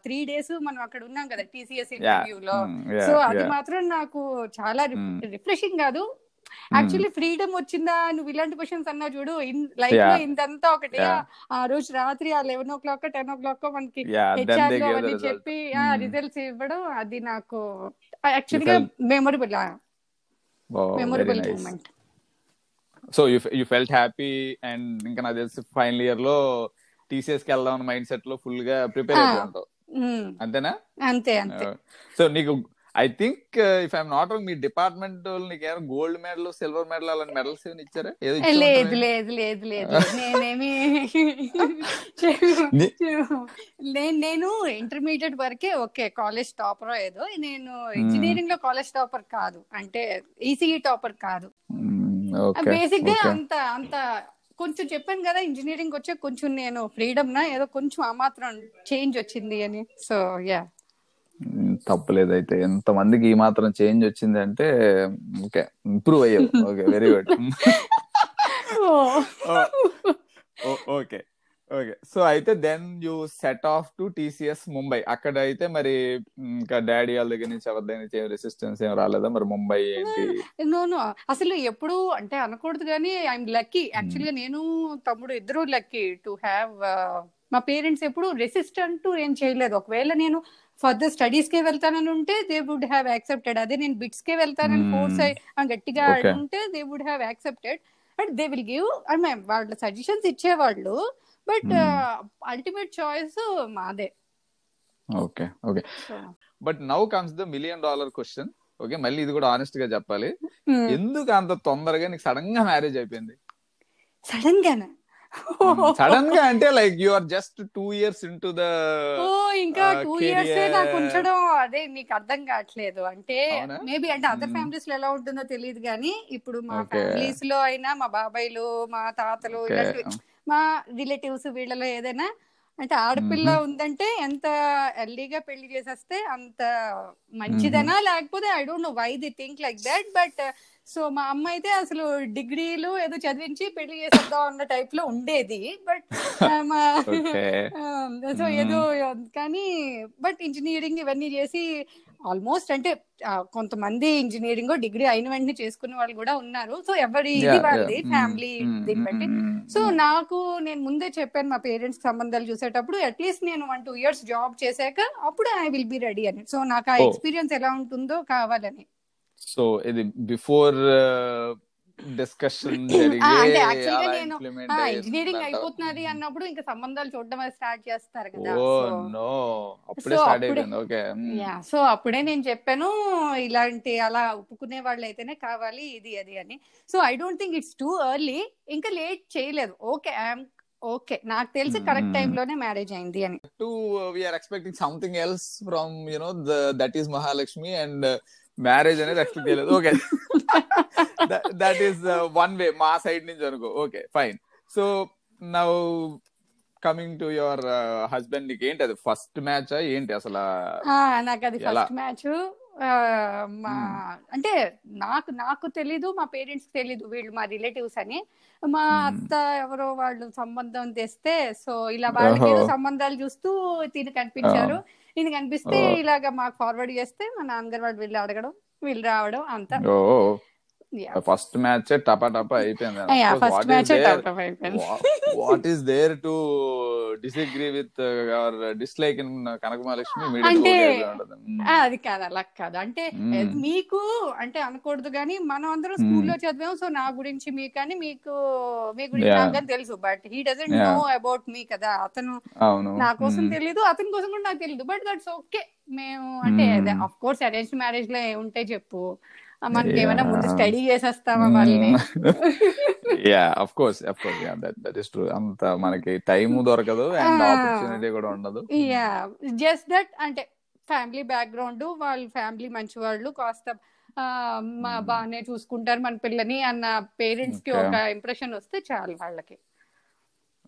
త్రీ డేస్ మనం అక్కడ ఉన్నాం కదా టీసీఎస్ ఇంటర్వ్యూ లో సో అది మాత్రం నాకు చాలా. రిఫ్రెషింగ్ కాదు. యాక్చువల్లీ ఫ్రీడమ్ వచ్చిందా? నువ్వు ఇలాంటి క్వశ్చన్స్ అన్నా చూడు. లైఫ్లో. ఇంతంతా ఒకటి. ఆ రోజు రాత్రి ఆ eleven o'clock ten o'clock మనకి హెచ్ఆర్ అవన్నీ రిజల్ట్ చెప్పి Hmm. రిజల్ట్స్ ఇవ్వడం అది నాకు యాక్చువల్గా memorable. Memorable moment. So you you felt happy and ఇంకా నాకు తెలిసి ఫైనల్ ఇయర్లో టీసీఎస్కి వెళ్దాం మైండ్ సెట్లో ఫుల్గా ప్రిపేర్ ఉమ్, అంతేనా? అంతే అంతే. సో నీకు I think if I'm not wrong me department నీకు ఏమైనా గోల్డ్ మెడల్ సిల్వర్ మెడల్ అలాంటి మెడల్స్ ఏమైనా ఇచ్చారా? ఏదో లేదు లేదు లేదు లేదు. నేనేమి నీ- నేను నేను ఇంటర్మీడియట్ వరకే ఓకే కాలేజ్ టాపర్ ఏదో. నేను ఇంజనీరింగ్లో కాలేజ్ టాపర్ కాదు. అంటే ఈసీఈ టాపర్ కాదు. ఓకే బేసిక్గా అంత అంత కొంచెం చెప్పాను కదా ఇంజనీరింగ్ వచ్చే కొంచెం నేను ఫ్రీడమ్ నా ఏదో కొంచెం ఆ మాత్రం చేంజ్ వచ్చింది అని. సో యా తప్పలేదు అయితే ఎంత మందికి ఈ మాత్రం చేంజ్ వచ్చింది అంటే ఓకే ఇంప్రూవ్ అయ్యావు okay very good okay. Okay. So అయితే then you set off to TCS Mumbai. అక్కడ అయితే మరి ఇంకా డాడీ వాళ్ళ దగ్గర నుంచి ఎవరి దగ్గర నుంచి రెసిస్టెన్స్ ఏం రాలేదా? మరి ముంబై ఏంటి? No no. అసలు ఎప్పుడు అంటే అనకూడదు కానీ ఐఎమ్ లక్కీ. యాక్చువల్గా నేను తమ్ముడు ఇద్దరు లక్కీ. టు హ్యావ్ మా పేరెంట్స్ ఎప్పుడు రెసిస్టెంట్ ఏం చేయలేదు. ఒకవేళ నేను ఫర్దర్ స్టడీస్ కే వెళ్తానని ఉంటే దే వుడ్ హ్యావ్ యాక్సెప్టెడ్. అదే నేను బిట్స్ కే వెళ్తానని. ఫోర్స్ గట్టిగా Okay. ఉంటే they would have accepted. And they will give and వాళ్ళ సజెషన్స్ ఇచ్చేవాళ్ళు. బట్. అల్టిమేట్ చాయిస్ మాదే okay okay but now comes the million dollar question okay మళ్ళీ ఇది కూడా ఆనెస్ట్గా చెప్పాలి ఎందుకు అంత తొందరగా నీకు సడన్గా మ్యారేజ్ అయిపోయింది సడన్ గానే సడన్గా అంటే like you are just two years into the ఓ ఇంకా టూ ఇయర్స్ career. నాకు ఉంచడం అదే నీకు అర్థం కావట్లేదు అంటే? మేబీ అంటే అదర్. ఫ్యామిలీస్లో ఎలా ఉంటుందో తెలియదు కానీ ఇప్పుడు మా. ఫ్యామిలీస్లో అయినా మా బాబాయ్లు మా తాతలు Okay. మా రిలేటివ్స్ వీళ్ళలో ఏదైనా అంటే ఆడపిల్ల. ఉందంటే ఎంత ఎర్లీగా పెళ్ళి చేసేస్తే అంత మంచిదనా లేకపోతే I don't know why the think like that but so మా అమ్మ అయితే అసలు డిగ్రీలు ఏదో చదివించి పెళ్ళి చేసేద్దాం అన్న టైప్లో ఉండేది బట్ మా సో. ఏదో కానీ బట్ ఇంజనీరింగ్ ఇవన్నీ చేసి ఆల్మోస్ట్ అంటే కొంతమంది ఇంజనీరింగ్ డిగ్రీ అయిన వెంటనే చేసుకునే వాళ్ళు కూడా ఉన్నారు. సో ఎవరి ఇది వాళ్ళది ఫ్యామిలీ దీన్ని బట్టి. సో నాకు నేను ముందే చెప్పాను మా పేరెంట్స్ సంబంధాలు చూసేటప్పుడు అట్లీస్ట్ నేను వన్ టూ ఇయర్స్ జాబ్ చేశాక అప్పుడు ఐ విల్ బి రెడీ అని. సో నాకు ఆ Oh. ఎక్స్పీరియన్స్ ఎలా ఉంటుందో కావాలని. సో ఇది బిఫోర్ డిస్కషన్ అంటే నేను ఇంజనీరింగ్ అయిపోతున్నది అన్నప్పుడు ఇంకా సంబంధాలు చూడడం స్టార్ట్ చేస్తారు కదా సో. నో. అప్పుడే ఓకే. యా సో నేను చెప్పాను ఇలాంటి అలా ఒప్పుకునే వాళ్ళు అయితేనే కావాలి ఇది అది అని. So I don't think it's too early ఇంకా లేట్ చేయలేదు. Okay I'm okay. నాకు తెలిసి కరెక్ట్. టైం లోనే మ్యారేజ్ అయింది అని. To we're expecting something else from you know that is Mahalakshmi and marriage అనేది ఎక్స్పెక్ట్ చేయలేదు. Okay. That is one way మా సైడ్ నుంచి అనుకో okay fine. So now coming to your husband నీకు ఏంటి అది? ఫస్ట్ మ్యాచ్ ఏంటి అసలు? నాకు అది? First match. మా అంటే నాకు నాకు తెలీదు మా పేరెంట్స్ తెలీదు వీళ్ళు మా రిలేటివ్స్ అని. మా Hmm. అత్త ఎవరో వాళ్ళు సంబంధం తెస్తే సో ఇలా వాళ్ళకి. సంబంధాలు చూస్తూ తిని కనిపించారు. ఇది కనిపిస్తే. ఇలాగా మాకు ఫార్వర్డ్ చేస్తే మా నాన్నగారు వాళ్ళు వెళ్ళి అడగడం వీళ్ళు రావడం అంతా. ఫస్ట్ మ్యాచ్ టపా టపా అయిపోయింది. What is there to disagree with our dislike in Kanakamahalakshmi అంటే, ఆ, అది కాదు అలా కాదు అంటే Hmm. ఏ, మీకు అంటే అనకూడదు కానీ మనం అందరం Hmm. స్కూల్లో చదివాం సో నా గురించి మీకు అని మీకు మీ గురించి. నాకు తెలుసు but he doesn't. Know about me కదా అతను నా కోసం Hmm. తెలీదు అతని కోసం కూడా నాకు తెలియదు బట్ దట్స్ ఓకే మేము అంటే Hmm. ఆఫ్ కోర్స్ అరేంజ్ మ్యారేజ్లో ఉంటే చెప్పు మనకి ఏమైనా ముందు. స్టడీ చేసేస్తామా వాళ్ళని yeah of course of course yeah that that is true అంత మనకి టైం దొరకదు అండ్ Ah. ఆపర్చునిటీ కూడా ఉండదు యా జస్ట్ దట్ అంటే ఫ్యామిలీ బ్యాక్గ్రౌండ్ వాళ్ళ ఫ్యామిలీ మంచి వాళ్ళు కాస్త మా Hmm. బాగానే చూసుకుంటారు మన పిల్లని అన్న పేరెంట్స్కి. ఒక ఇంప్రెషన్ వస్తే చాలు వాళ్ళకి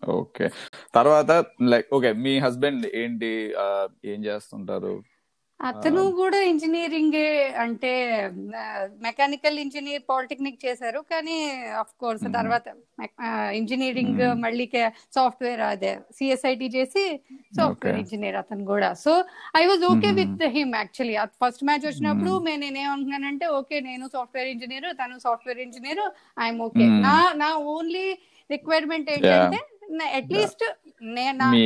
ఓకే తర్వాత లైక్ ఓకే మీ హస్బెండ్ ఏంటి ఏం చేస్తుంటారు అతను. కూడా ఇంజనీరింగ్ అంటే మెకానికల్ ఇంజనీర్ పాలిటెక్నిక్ చేశారు కానీ అఫ్ కోర్స్. తర్వాత ఇంజనీరింగ్. మళ్ళీ సాఫ్ట్వేర్ అదే సిఎస్ఐటి చేసి సాఫ్ట్వేర్. ఇంజనీర్ అతను కూడా so I was okay. With him actually first match వచ్చినప్పుడు. నేను నేనేమంటున్నానంటే ఓకే నేను సాఫ్ట్వేర్ ఇంజనీర్ తను సాఫ్ట్వేర్ ఇంజనీర్ ఐఎమ్ ఓకే. నా నా ఓన్లీ రిక్వైర్మెంట్ ఏంటంటే అట్లీస్ట్ మీ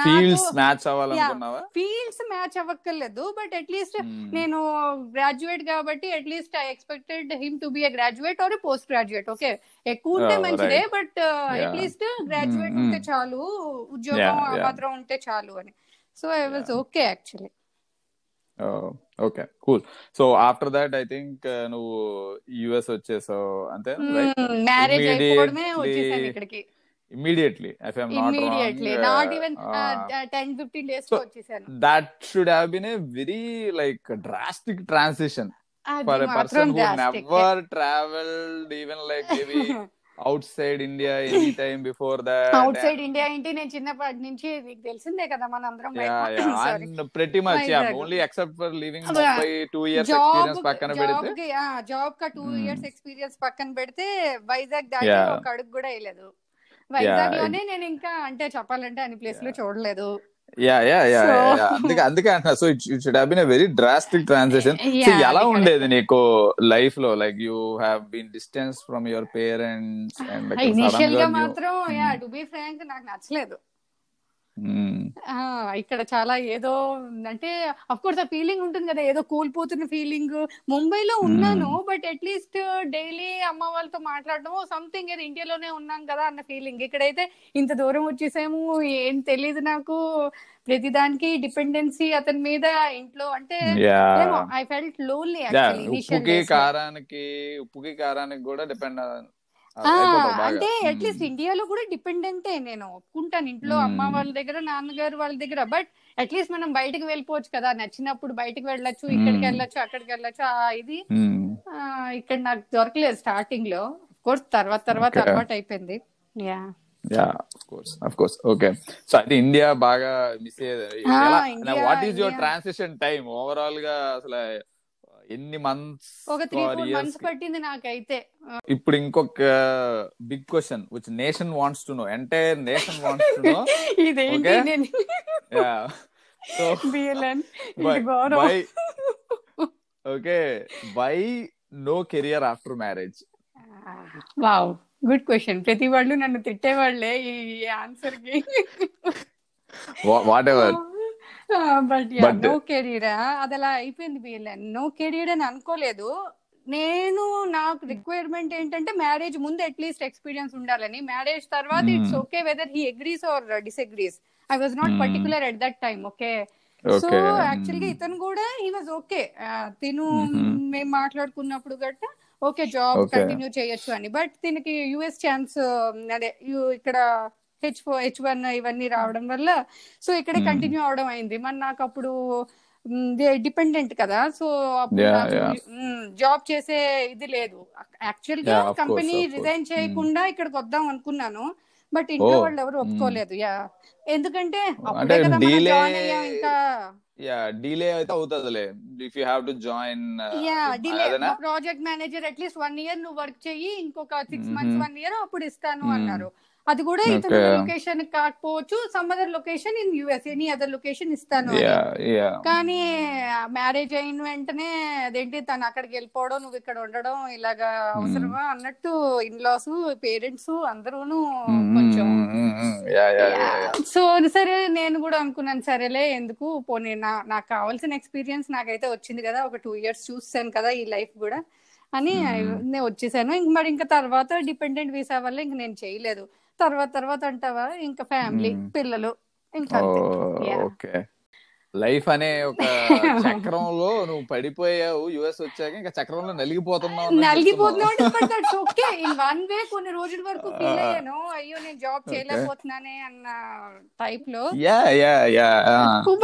ఫీల్డ్స్ మ్యాచ్ అవ్వాలనుకున్నావా ఫీల్డ్స్ మ్యాచ్ అవ్వక్కర్లేదు బట్ అట్లీస్ట్ Hmm. నేను గ్రాడ్యుయేట్ కాబట్టి at least I expected him to be a graduate or post graduate okay ఎక్కువ ఉంటే Oh, మంచిదే. But Yeah. At least graduate Mm, ఉంటే. చాలు ఉద్యోగం. మాత్రం ఉంటే చాలు అని so I was okay actually okay cool so after that I think నువ్వు యుఎస్ వచ్చేసావు అంతే మ్యారేజ్ అయిపోవడమే వచ్చేసాను ఇక్కడికి immediately if I'm not immediately not even ten fifteen డేస్లో వచ్చేసాను that should have been a very like drastic transition for a person who never travelled even like maybe outside India any time before that outside India ఏంటి నేను చిన్నప్పటి నుంచి నీకు తెలిసిందే కదా మనందరం yeah yeah sorry and pretty much yeah Vizag. only except for living అదే. Mumbai two years job experience పక్కన పెడితే జాబ్ కా టూ Hmm. ఇయర్స్ ఎక్స్పీరియన్స్ పక్కన పెడితే వైజాగ్ దాటి. ఒక అడుగు కూడా వేయలేదు వైజాగ్. లోనే నేను ఇంకా అంటే చెప్పాలంటే అన్ని ప్లేస్లో చూడలేదు. యా యా యా అందుకే అందుకే అంటున్నా so it should have been a very drastic transaction so ఎలా ఉండేది నీకు లైఫ్లో? Like you have been distance from your parents and ఇనిషియల్గా మాత్రం యా టు బి ఫ్రాంక్ నాకు నచ్చలేదు. ఇక్కడ చాలా ఏదో అంటే అఫ్ కోర్స్ ఆ ఫీలింగ్ ఉంటుంది కదా ఏదో కోల్పోతున్న ఫీలింగ్ ముంబైలో ఉన్నాను బట్ అట్లీస్ట్ డైలీ అమ్మ వాళ్ళతో మాట్లాడడం సంథింగ్ ఏదో ఇండియాలోనే ఉన్నాం కదా అన్న ఫీలింగ్ ఇక్కడైతే ఇంత దూరం వచ్చేసాము ఏం తెలియదు నాకు. ప్రతిదానికి డిపెండెన్సీ అతని మీద ఇంట్లో అంటే ఐ ఫెల్ట్ లోన్లీ ఉప్పుకి కారానికి ఉప్పుకి కారానికి కూడా డిపెండ్ అంటే అట్లీస్ట్ ఇండియాలో కూడా డిపెండెంటే నేను ఒప్పుకుంటాను ఇంట్లో అమ్మ. వాళ్ళ దగ్గర నాన్నగారు వాళ్ళ దగ్గర. బట్ అట్లీస్ట్ మనం బయటకు వెళ్ళిపోవచ్చు కదా. నచ్చినప్పుడు బయటకు వెళ్ళొచ్చు ఇక్కడికి. వెళ్ళొచ్చు అక్కడికి వెళ్ళొచ్చు. ఆ ఇది ఇక్కడ నాకు దొరకలేదు స్టార్టింగ్లో కోర్స్ తర్వాత తర్వాత. అలవాటు అయిపోయింది. Yeah yeah course of course okay so అయితే ఇండియా బాగా మిస్ అయ్యేది. What is your. Transition time ఓవరాల్గా అసలు ఎన్ని మంత్స్ ఒక త్రీ ఫోర్ మంత్స్ పట్టింది నాకైతే. ఇప్పుడు ఇంకొక big question which nation wants to know entire nation wants to know ఇదేంటి. నేను? So BLN bye okay bye no career after marriage wow good question ప్రతి వాళ్ళు నన్ను తిట్టేవాళ్ళే ఈ ఆన్సర్కి. Whatever but no career అది అలా అయిపోయింది బిఎల్ఎన్ నో కెరీర్ అని అనుకోలేదు. నేను నాకు రిక్వైర్మెంట్ ఏంటంటే మ్యారేజ్ ముందు అట్లీస్ట్ ఎక్స్పీరియన్స్ ఉండాలని. మ్యారేజ్ తర్వాత Hmm. It's okay whether he agrees or disagrees I was not Hmm. Particular at that time okay so okay యాక్చువల్గా ఇతను కూడా హీ వాజ్ ఓకే తిను Mhm. మేము మాట్లాడుకున్నప్పుడు గట్ట ఓకే జాబ్. కంటిన్యూ చేయొచ్చు అని. బట్ దీనికి యుఎస్ ఛాన్స్ అదే ఇక్కడ హెచ్ ఫోర్ హెచ్ వన్ ఇవన్నీ రావడం వల్ల సో ఇక్కడే Hmm. కంటిన్యూ అవడం అయింది మరి నాకు అప్పుడు డిపెండెంట్ కదా సో అప్పుడు. జాబ్ చేసే ఇది లేదు యాక్చువల్గా కంపెనీ. Resign Hmm. చేయకుండా ఇక్కడికి వద్దాం అనుకున్నాను బట్ ఇంట్లో Oh. వాళ్ళు ఎవరు ఒప్పుకోలేదు యా ఎందుకంటే అంటే అప్పుడే కదా మనం delay- జాయిన్ అయ్యాం ఇంకా యా డిలే అయితే అవుతుందిలే if you have to join yeah delay అదేనా project manager at least one year నువ్వు వర్క్ చెయ్యి ఇంకొక సిక్స్. మంత్స్ వన్ ఇయర్ అప్పుడు ఇస్తాను Hmm. అన్నారు అది కూడా ఇతను. లొకేషన్ కాకపోవచ్చు some other location in US any other location ఇస్తాను కానీ మ్యారేజ్ అయిన వెంటనే అదేంటి తను అక్కడికి వెళ్ళిపోవడం నువ్వు ఇక్కడ ఉండడం ఇలాగా అవసరమా అన్నట్టు ఇన్లాస్ పేరెంట్స్ అందరూను కొంచెం యా యా యా సో సరే నేను కూడా అనుకున్నాను సరేలే ఎందుకు? పోనీ నా నాకు కావాల్సిన ఎక్స్పీరియన్స్ నాకైతే వచ్చింది కదా ఒక టూ ఇయర్స్ చూసాను కదా ఈ లైఫ్ కూడా అని Hmm. నేను వచ్చేసాను. ఇంక మరి ఇంకా తర్వాత డిపెండెంట్ వీసా వల్ల ఇంక నేను చేయలేదు. తర్వాత తర్వాత అంటావా ఇంకా ఫ్యామిలీ. పిల్లలు ఇంకా. ఓకే లైఫ్ అనే ఒక చక్రంలో నువ్వు పడిపోయావు యుఎస్ వచ్చాక ఇంకా చక్రంలో నలిగిపోతున్నావు నలిగిపోతున్నావు ఓకే ఇన్ వన్ వే కొన్ని రోజుల వరకు ఫీల్. అయ్యాను. అయ్యో నేను జాబ్. చేయలేకపోతున్నానే అన్న టైప్లో. Yeah yeah yeah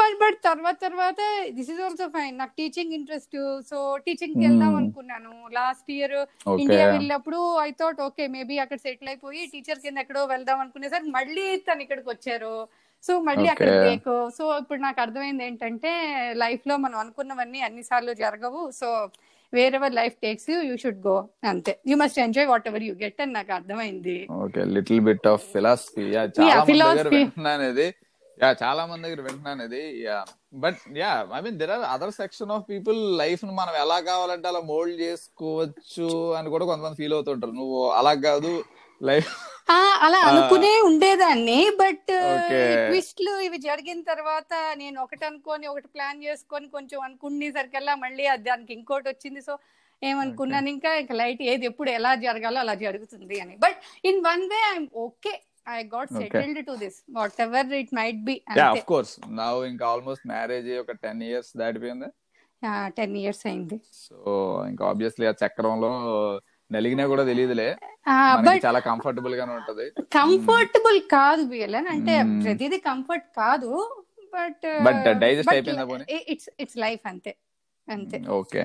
but but తర్వాత తర్వాత దిస్ ఇస్ ఆల్సో ఫైన్ నాకు టీచింగ్ ఇంట్రెస్ట్ సో టీచింగ్కి వెళ్దాం Hmm. అనుకున్నాను. లాస్ట్ ఇయర్ ఇండియా వెళ్ళినప్పుడు ఐ థాట్ ఓకే మేబీ అక్కడ సెటిల్ అయిపోయి టీచర్ కింద ఎక్కడో వెళ్దాం అనుకునేసరికి మళ్ళీ తను ఇక్కడికి వచ్చారు. సో మళ్ళీ అక్కడ. బ్రేక్ సో ఇప్పుడు నాకు అర్థమైంది ఏంటంటే లైఫ్లో మనం అనుకున్నవన్నీ అన్ని సార్లు జరగవు. So wherever life takes you you should go. అంతే. You must enjoy whatever you get అని నాకు అర్థమైంది. Okay. Little bit of philosophy. వింటున్నాను ఇది యా చాలా మంది దగ్గర వింటున్నాను ఇది yeah. But yeah I mean there are other section of people లైఫ్ను మనం ఎలా కావాలంటే అలా మోల్డ్ చేసుకోవచ్చు అని కూడా కొంతమంది ఫీల్ అవుతుంటారు. నువ్వు అలా కాదు లైఫ్ అలా. అనుకునే ఉండేదాన్ని బట్. ట్విస్ట్లు ఇవి జరిగిన తర్వాత నేను ఒకటి అనుకొని ఒకటి ప్లాన్ చేసుకొని కొంచెం అనుకునేసరికల్లా మళ్ళీ దానికి ఇంకోటి వచ్చింది. సో ఏమనుకున్నాను ఇంకా ఇంకా లైట్ ఏది ఎప్పుడు ఎలా జరగాలో అలా జరుగుతుంది అని. But in one way I'm okay. I got Okay. Settled to this whatever it might be of course. నా ఇంకా ఆల్మోస్ట్ మ్యారేజ్ ఒక టెన్ ఇయర్స్ దాటిపోయింది. టెన్ ఇయర్స్ అయింది. సో ఇంకా ఆబ్వియస్లీ ఆ చక్రంలో నలిగినా కూడా తెలియదులే చాలా కంఫర్టబుల్ గానే ఉంటది. కంఫర్టబుల్ కాదు బిఎల్ఎన్ అంటే. ప్రతిదీ కంఫర్ట్ కాదు. బట్ బట్ డైజెస్ట్ అయిపోయిందా పోనీ? ఇట్స్ ఇట్స్ లైఫ్ అంతే. అంతే. ఓకే.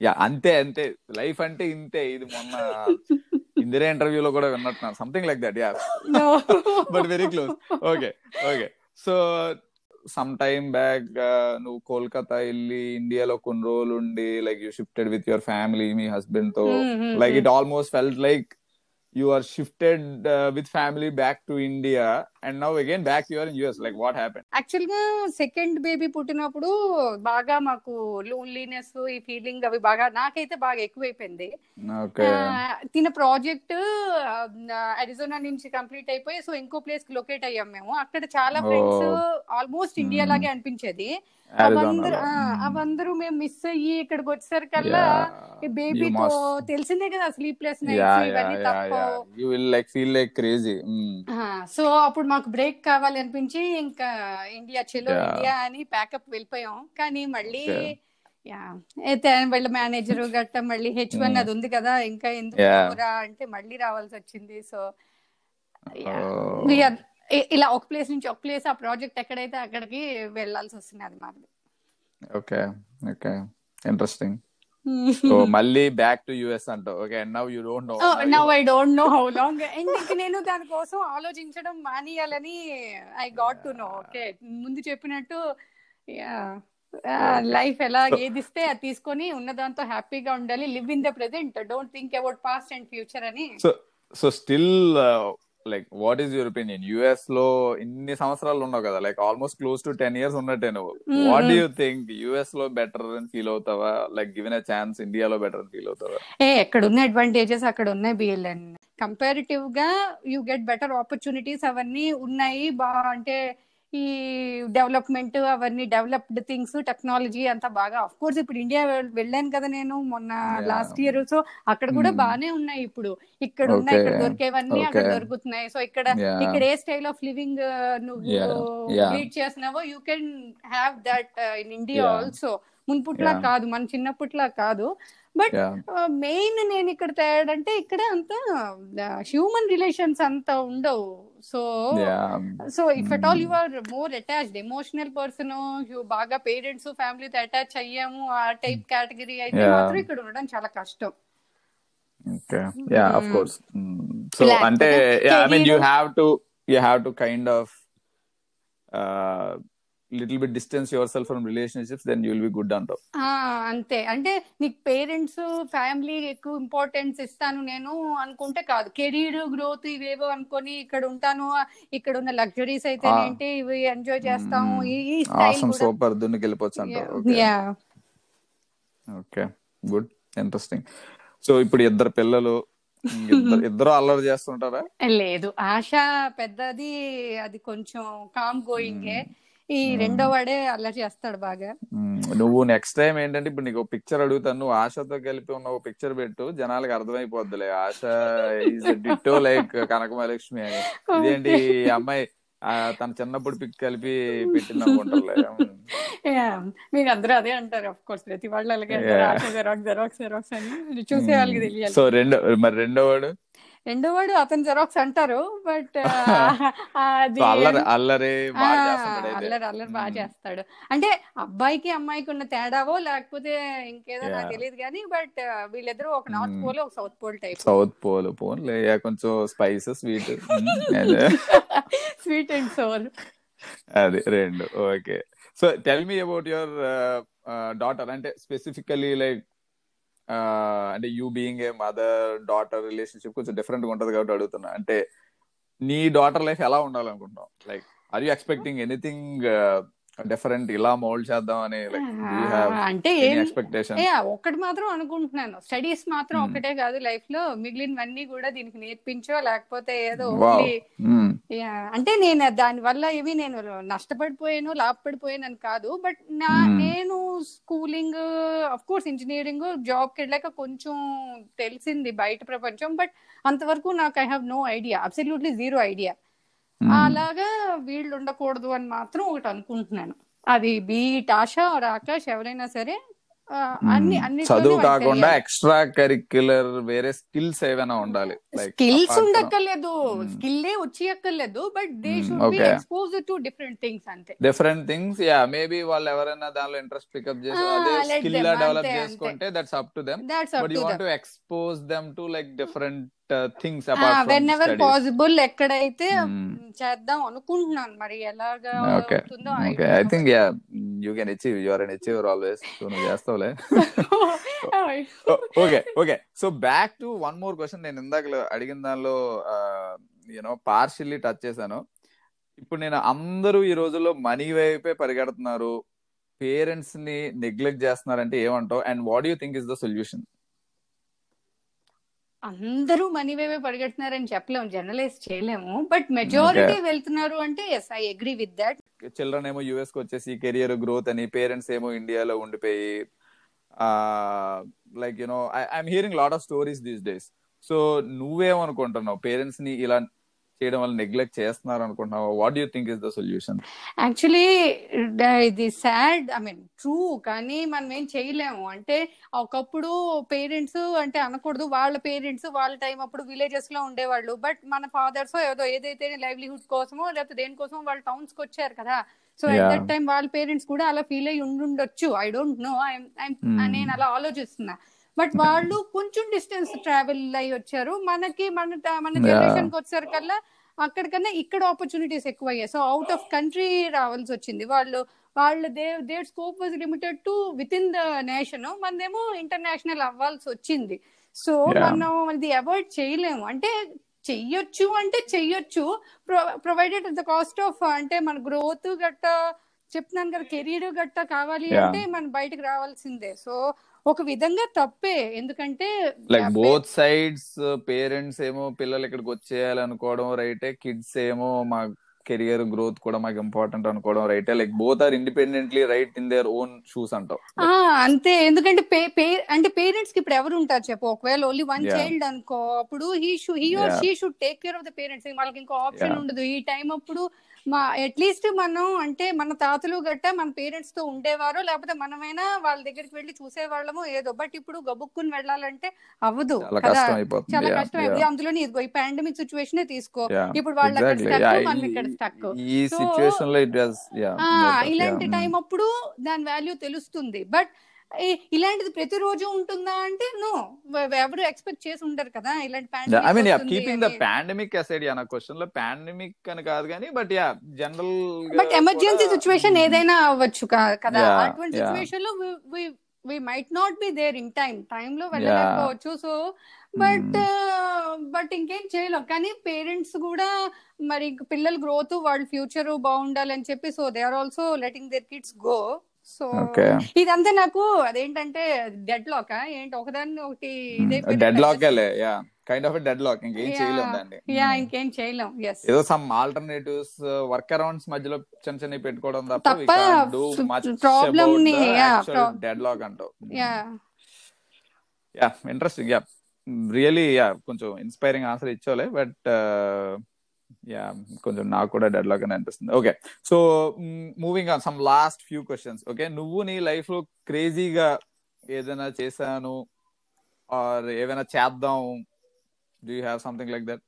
యా అంతే అంతే. లైఫ్ అంటే ఇంతే. ఇది మొన్న ఇందిరా ఇంటర్వ్యూలో కూడా విన్నట్టున్నాను. Something like that yeah. But very close okay okay so some time back నువ్వు కోల్కతా వెళ్ళి ఇండియాలో కొన్ని రోజులు ఉండి like you shifted with your family మీ హస్బెండ్తో like. It almost felt like you are shifted with family back to India and now again back your in US like what happen యాక్చువల్గా second baby పుట్టినప్పుడు బాగా మాకు loneliness ఈ feeling అవి బాగా నాకైతే బాగా ఎక్కువైపోయింది. తిన ప్రాజెక్ట్ అరిజోనా నుంచి కంప్లీట్ అయిపోయి సో ఇంకో ప్లేస్కి లొకేట్ అయ్యాం మేము. అక్కడ చాలా ఫ్రెండ్స్. Almost India Hmm. లాగే అనిపించేది. అవందరూ ఆ, అవందరూ మేము మిస్ అయ్యి ఇక్కడికి వచ్చేసరికల్లా ఈ బేబీతో తెలిసిందే కదా స్లీప్లెస్ నైట్స్ ఇవన్నీ తప్పవు you will like feel like crazy so అప్పుడు మాకు బ్రేక్ కావాలి అనిపించి ఇంకా ఇండియా చెలో. ఇండియా అని ప్యాకప్ వెళ్ళిపోయాం. కానీ మళ్ళీ అయితే వాళ్ళ మేనేజర్ గట్ట మళ్ళీ హెచ్ వన్ Mm. అది ఉంది కదా ఇంకా ఎందుకు. రా అంటే మళ్ళీ రావాల్సి వచ్చింది. So Oh. ఇలా ఒక ప్లేస్ నుంచి ఒక ప్లేస్ ఆ ప్రాజెక్ట్ ఎక్కడైతే అక్కడికి వెళ్ళాల్సి వస్తుంది అది మాకు ఓకే ఓకే ఇంట్రెస్టింగ్ సో మళ్ళీ బ్యాక్ టు యుఎస్ అంటావు. Okay and now you don't know now I don't know how long and ఇంక నేను దానికోసం ఆలోచించడం మానేయాలని I got to know okay ముందు చెప్పినట్టు లైఫ్ ఎలా ఏది ఇస్తే అది తీసుకొని ఉన్న దాంతో హ్యాపీగా ఉండాలి. Live in the present don't think about past and future అని. So so still like what is your opinion యుఎస్లో ఇన్ని సంవత్సరాలు ఉన్నావు కదా like almost close to ten years ఉన్నట్టే నువ్వు. వాట్. యూ థింక్ యుఎస్లో బెటర్ అని ఫీల్ అవుతావా? లైక్ గివెన్ అ ఛాన్స్ ఇండియాలో బెటర్ అని ఫీల్ అవుతావా? ఏ ఎక్కడ ఉన్న అడ్వాంటేజెస్ అక్కడ ఉన్నాయి బిఎల్ఎన్ కంపారిటివ్గా యూ గెట్ బెటర్ ఆపర్చునిటీస్ అవన్నీ ఉన్నాయి. బా అంటే ఈ డెవలప్మెంట్ అవన్నీ డెవలప్డ్ థింగ్స్ టెక్నాలజీ అంతా బాగా ఆఫ్ కోర్స్ ఇప్పుడు ఇండియా వెళ్ళాను కదా నేను మొన్న. లాస్ట్ ఇయర్ సో అక్కడ కూడా Hmm. బాగానే ఉన్నాయి ఇప్పుడు ఇక్కడ ఉన్నాయి ఇక్కడ. దొరికేవన్నీ అక్కడ. దొరుకుతున్నాయి సో ఇక్కడ. ఇక్కడ ఏ స్టైల్ ఆఫ్ లివింగ్ నువ్వు. లీడ్ చేస్తున్నావో you can have that in India. Also మున్పుట్లా. కాదు మన చిన్నప్పట్లా కాదు బట్ మెయిన్ నేను ఇక్కడ తేడంటే ఇక్కడ అంత హ్యూమన్ రిలేషన్స్ అంత ఉండవు. So so if at all you are more attached emotional person బాగా పేరెంట్స్ ఫ్యామిలీతో అటాచ్ అయ్యాము ఆ టైప్ కేటగిరీ అయితే. మాత్రం ఇక్కడ ఉండడం చాలా కష్టం. Okay. Yeah of. Course so అంటే I mean you have to you have to kind of little bit distance yourself from relationships then you will be good అంటావు ఆ, అంతే. అంటే నీకు పేరెంట్స్ ఫ్యామిలీ ఎక్కువ ఇంపార్టెన్స్ ఇస్తాను నేను అనుకుంటే కాదు. కెరీర్ గ్రోత్ ఇవేవో అనుకొని ఇక్కడ ఉంటాను ఇక్కడ ఉన్న లగ్జరీస్ అయితే. ఏంటి ఇవి ఎంజాయ్ చేస్తాము. ఈ స్టైల్ సూపర్ దున్నుకి వెళ్ళిపోవచ్చు అంటావు. Yeah okay good interesting so ఇప్పుడు ఇద్దరు పిల్లలు ఇద్దరు అల్లరి చేస్తుంటారా? లేదు. ఆశ పెద్దది అది కొంచెం కామ్ గోయింగే ఈ. రెండో వాడే అల్లరి చేస్తాడు బాగా. నువ్వు నెక్స్ట్ టైం ఏంటంటే ఇప్పుడు నీకు పిక్చర్ అడుగుతాను. నువ్వు ఆశతో కలిపి ఉన్న ఒక పిక్చర్ పెట్టు. జనాలకు అర్థమైపోద్దిలే. Asha is ditto like Kanakamahalakshmi అని. ఇదేంటి అమ్మాయి తన చిన్నప్పుడు పిక్ కలిపి పెట్టింది మ్మ్. Yeah. మీరు అందరూ అదే అంటారు. ఆఫ్ కోర్స్ ప్రతి వాళ్ళు అలాగే జెరాక్స్ జెరాక్స్ జెరాక్స్ అని. చూసే వాళ్ళకి తెలియాలి. సో రెండో మరి రెండో వాడు? రెండో వాడు అతను జెరాక్స్ అంటారు బట్ అల్లరి అల్లరి అల్లరి అల్లరి బాగా. చేస్తాడు. అంటే అబ్బాయికి అమ్మాయికి ఉన్న తేడావో లేకపోతే ఇంకేదో నాకు. తెలియదు కానీ బట్ వీళ్ళిద్దరూ ఒక నార్త్. పోల్ ఒక south pole type south pole పోన్లే. ఇక కొంచెం spices sweet sweet and sour అది రెండు. Okay so tell me about your daughter అంటే స్పెసిఫికలీ లైక్ అంటే you being a mother daughter relationship కొంచెం డిఫరెంట్గా ఉంటది కాబట్టి అడుగుతున్నా. అంటే నీ డాటర్ లైఫ్ ఎలా ఉండాలనుకుంటున్నావు? Like are you expecting anything different ఇలా మోల్డ్ చేద్దాం అని అంటే ఒక్కటి మాత్రం అనుకుంటున్నాను. స్టడీస్ మాత్రం ఒకటే కాదు లైఫ్లో మిగిలినవన్నీ కూడా దీనికి నేర్పించో లేకపోతే ఏదో ఓన్లీ అంటే నేను దాని వల్ల ఏమి నేను నష్టపడిపోయాను లాభపడిపోయాను అని కాదు బట్ నా నేను స్కూలింగ్ అఫ్ కోర్స్ ఇంజనీరింగ్ జాబ్కి వెళ్ళాక కొంచెం తెలిసింది బయట ప్రపంచం బట్ అంతవరకు నాకు I have no idea absolutely zero idea అలాగా వీళ్ళు ఉండకూడదు అని మాత్రం ఒకటి అనుకుంటున్నాను. అది బీట్ ఆశ ఆకాష్ ఎవరైనా సరే అన్ని అన్ని చదువు కాకుండా ఎక్స్ట్రా కరిక్యులర్ వేరే స్కిల్స్ ఏమైనా ఉండాలి. స్కిల్స్ ఉండక్కర్లేదు. స్కిల్లే వచ్చి అక్కర్లేదు but they should be. Expose to different things అంతే. డిఫరెంట్ థింగ్స్ యా మేబీ వాళ్ళు ఎవరైనా దానిలో ఇంట్రెస్ట్ పికప్ చేసి అదే స్కిల్ డెవలప్ చేసుకుంటే that's up to up but you want to expose them to like different things whenever possible ఎక్కడైతే Hmm. చేద్దాం అనుకుంటున్నాను మరి ఎలాగా okay I think yeah you can achieve you are an achiever always so నువ్వు చేస్తావులే. Okay okay so back to one more question నేను ఇందాక అడిగిన దానిలో యూనో పార్షియల్లీ టచ్ చేశాను. ఇప్పుడు నేను అందరూ ఈ రోజుల్లో మనీ వైపే పరిగెడుతున్నారు. పేరెంట్స్ని నెగ్లెక్ట్ చేస్తున్నారంటే ఏమంటావు? And what you think is the solution అందరూ మనీ వేవే పరిగెడుతున్నారని చెప్పలేము జనరలైజ్ చేయలేము. బట్ మెజారిటీ వెళ్తున్నారు అంటే yes I agree with that children ఏమో యుఎస్కి వచ్చేసి కెరియర్ గ్రోత్ అని పేరెంట్స్ ఏమో ఇండియాలో ఉండిపోయి like you know I'm hearing lot of stories these days so నువ్వేమనుకుంటున్నావు? పేరెంట్స్ని ఇలా చేయడం వల్ల నెగ్లెక్ట్ చేస్తున్నారు అనుకుంటున్నావు what you think is the solution actually ఇది సాడ్ ఐ మీన్ ట్రూ కానీ మనం ఏం చేయలేము. అంటే ఒకప్పుడు పేరెంట్స్ అంటే అనకూడదు. వాళ్ళ పేరెంట్స్ వాళ్ళ టైం అప్పుడు విలేజెస్లో ఉండేవాళ్ళు. బట్ మన ఫాదర్స్ ఏదో ఏదైతే లైవ్లీహుడ్ కోసమో లేకపోతే దేనికోసం వాళ్ళు టౌన్స్కి వచ్చారు కదా. So at. దట్ టైం వాళ్ళ పేరెంట్స్ కూడా అలా ఫీల్ అయ్యి ఉండుండొచ్చు. ఐ డోంట్ నో నేను అలా ఆలోచిస్తున్నా. బట్ వాళ్ళు కొంచెం డిస్టెన్స్ ట్రావెల్ అయ్యి వచ్చారు. మనకి మన మన. జనరేషన్కి వచ్చేసరికల్లా అక్కడికన్నా ఇక్కడ ఆపర్చునిటీస్ ఎక్కువ అయ్యాయి సో అవుట్ ఆఫ్ కంట్రీ రావాల్సి వచ్చింది. వాళ్ళు వాళ్ళు they there scope was limited to with in the nation మనదేమో international అవ్వాల్సి వచ్చింది. సో. మనం అది అవాయిడ్ చేయలేము. అంటే చెయ్యొచ్చు అంటే చెయ్యొచ్చు. ప్రొవైడెడ్ ద కాస్ట్ ఆఫ్ అంటే మన గ్రోత్ గట్ట చెప్తున్నాను కదా కెరీర్ గట్ట కావాలి. అంటే మనం బయటకు రావాల్సిందే. సో ఒక విధంగా తప్పే. ఎందుకంటే లైక్ బోత్ సైడ్స్ పేరెంట్స్ ఏమో పిల్లలు ఇక్కడికి వచ్చేయాలి అనుకోవడం రైటే కిడ్స్ ఏమో మా కెరియర్ గ్రోత్ కూడా మాకు ఇంపార్టెంట్ అనుకోవడం రైటే like both are independently right in their own shoes అంటావు. ఆ అంతే. ఎందుకంటే అంటే పేరెంట్స్కి ఇప్పుడు ఎవరు ఉంటారు చెప్పు. ఒకవేళ ఓన్లీ వన్. చైల్డ్ అనుకో అప్పుడు he should he or. She should take care of the parents వాళ్ళకి ఇంకో ఆప్షన్. ఉండదు. ఈ టైం అప్పుడు మా అట్లీస్ట్ మనం అంటే మన తాతలు గట్ట మన పేరెంట్స్తో ఉండేవారు లేకపోతే మనమైనా వాళ్ళ దగ్గరికి వెళ్ళి చూసేవాళ్ళము ఏదో. బట్ ఇప్పుడు గబుక్కుని వెళ్ళాలంటే అవ్వదు చాలా కదా. కష్టం చాలా అందులోని ఇదిగో ఈ పాండమిక్ సిచ్యువేషన్ తీసుకో. ఇప్పుడు వాళ్ళు ఇక్కడ స్టక్ ఈ So, సిచ్యువేషన్లో ఇట్ ఇలాంటి టైం అప్పుడు దాని వాల్యూ తెలుస్తుంది. బట్ ఇలాంటిది ప్రతిరోజు ఉంటుందా అంటే నో ఎవరు ఎక్స్పెక్ట్ చేసి ఉండరు కదా ఇలాంటి I mean keeping the. Pandemic aside yeah నా క్వశ్చన్లో పాండమిక్ అని కాదు కానీ but yeah general but emergency situation ఏదైనా అవ్వచ్చు కదా. అటువంటి yeah. సిచ్యువేషన్లో we might not be there in time time లో వెళ్ళలేకపోవచ్చు. సో బట్ బట్ ఇంకేం చేయలేం. కానీ పేరెంట్స్ కూడా మరి పిల్లల గ్రోత్ వాళ్ళ ఫ్యూచర్ బాగుండాలని చెప్పి so they are also letting their kids go. So ఇదంతా నాకు అదేంటంటే డెడ్ లాక్ ఏంటి? ఒకదాన్ని ఒకటి deadlock yeah. Kind of deadlock ఇంకేం చేయలేం దాన్ని. యా ఇంకేం చేయలేం. ఎస్ ఏదో సమ్ ఆల్టర్నేటివ్స్ వర్క్ అరౌండ్స్ మధ్యలో చిన్న చిన్న పెట్టుకోవడం తప్ప డూ మచ్ problem ని, pro- డెడ్ లాక్ అంటావు. Yeah. Yeah interesting yeah. Really yeah కొంచెం ఇన్స్పైరింగ్ ఆన్సర్ ఇచ్చోలే బట్ యా కొంచెం నాకు కూడా డెడ్ లాక్ అని అనిపిస్తుంది. Okay so moving on some last few questions okay నువ్వు నీ లైఫ్లో క్రేజీగా ఏదైనా చేశాను ఆర్ ఏమైనా చేద్దాం do you have something like that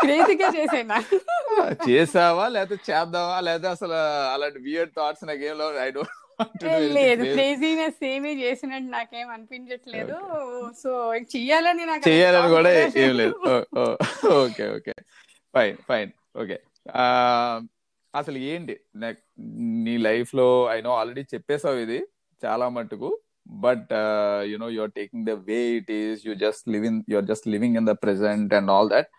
క్రేజీగా చేసేనా? చేసావా లేకపోతే చేద్దామా లేకపోతే అసలు అలాంటి వియర్ థాట్స్ నాకు ఏం ఐ డోంట్ లేదు. క్రేజీనెస్ ఏమీ చేసినట్టు నాకేం అనిపించట్లేదు. సో చెయ్యాలని నాకు thought కూడా ఏం లేదు. Okay okay. Fine fine okay. అసలు ఏంటి? నీ లైఫ్లో ఐ నో ఆల్రెడీ చెప్పేసావు ఇది చాలా మట్టుకు but you know you're taking the way it is. You just living you're just living in the present and all that.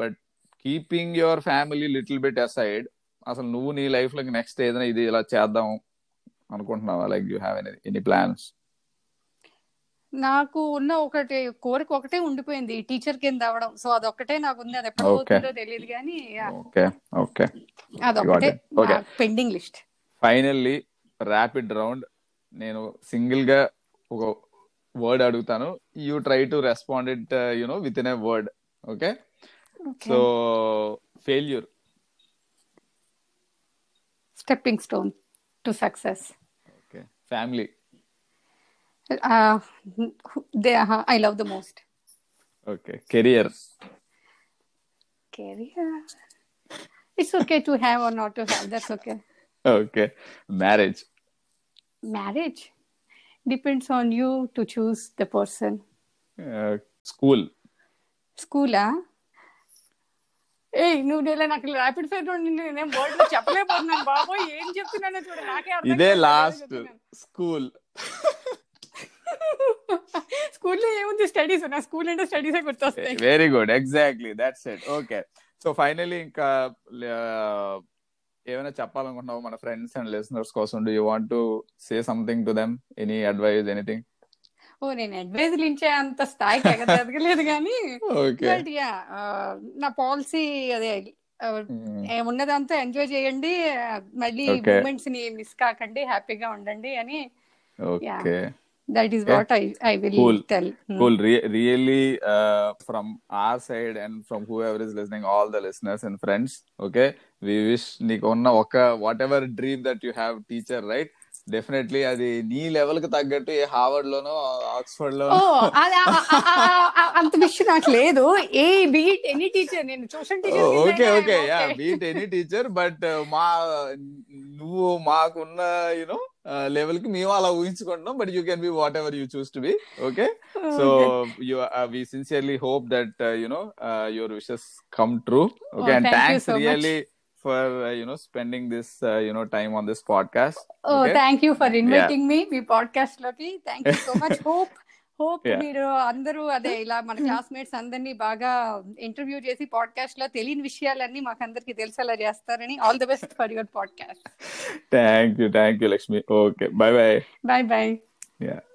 But keeping your family little bit aside అసలు నువ్వు నీ లైఫ్లోకి next ఏదైనా ఇది ఇలా చేద్దాం అనుకుంటున్నావా? Like you have any any plans నాకు ఉన్న ఒకటి కోరిక ఒకటే ఉండిపోయింది. టీచర్ కింద అవడం సో అదొక్కటే నాకు ఉంది. అది ఎప్పుడు. అవుతుందో తెలియదు కానీ okay okay. Okay. Pending list finally rapid round నేను సింగిల్గా ఒక వర్డ్ అడుగుతాను. You try to respond it you know with in a word okay so failure stepping stone to success. Okay. Family? Uh, they uh, i love the most. Okay. Career? Career? It's okay to have or not to have. That's okay. Okay. Marriage? Marriage depends on you to choose the person. Uh, school? School huh? ఏ నువ్వు నేను నాకు rapid fire నేను word చెప్పలేకపోతున్నాను బాబోయ్ ఏం చెప్తున్నానో చూడ నాకే అర్థం ఇదే. లాస్ట్ స్కూల్ స్కూల్లో ఏముంది? స్టడీస్ నా స్కూల్ అంటే స్టడీసే గుర్తొస్తాయి. Very good exactly that's it okay so finally ఇంకా ఏమైనా చెప్పాలనుకుంటున్నావు? మన ఫ్రెండ్స్ అండ్ లిసనర్స్ కోసం. Do you want to say something to them any advice anything ఓ నేను అడ్వైజ్ ఇచ్చే అంత స్థాయికి ఎగ- ఎదగలేదు కానీ ఓకే. బట్ యా నా పాలసీ అదే ఏ ఉన్నదంతా ఎంజాయ్ చేయండి మళ్ళీ. మూమెంట్స్ని మిస్ కాకండి హ్యాపీగా ఉండండి అని okay. That is. What I I will. Tell Re- really uh, from our side and from whoever is listening all the listeners and friends okay? We wish నీకు ఉన్న ఒక whatever dream that you have teacher right definitely అది నీ లెవెల్కి తగ్గట్టు ఏ Harvard లోనో ఆక్స్ఫర్డ్లో అంత విషయం నాకు లేదు. ఏ బీట్ ఎనీ టీచర్ నేను tuition okay okay. Yeah teacher beat any teacher but మా నువ్వు మాకున్న యునో లెవెల్కి మేము అలా ఊహించుకుంటున్నాం but you can be whatever you choose to be okay so you uh, we sincerely hope that uh, you know uh, your wishes come true Oh, uh, spending this uh, you know time on this podcast ఓ okay thank you for inviting me me పాడ్కాస్ట్లోకి thank you so much hope hope Yeah. మీరు అందరూ అదే ఇలా మన classmates అందరినీ బాగా interview చేసి పాడ్కాస్ట్లో తెలియని విషయాలన్నీ మాకు అందరికి తెలిసేలా చేస్తారని all the best for your podcast thank you thank you lakshmi okay bye bye bye bye yeah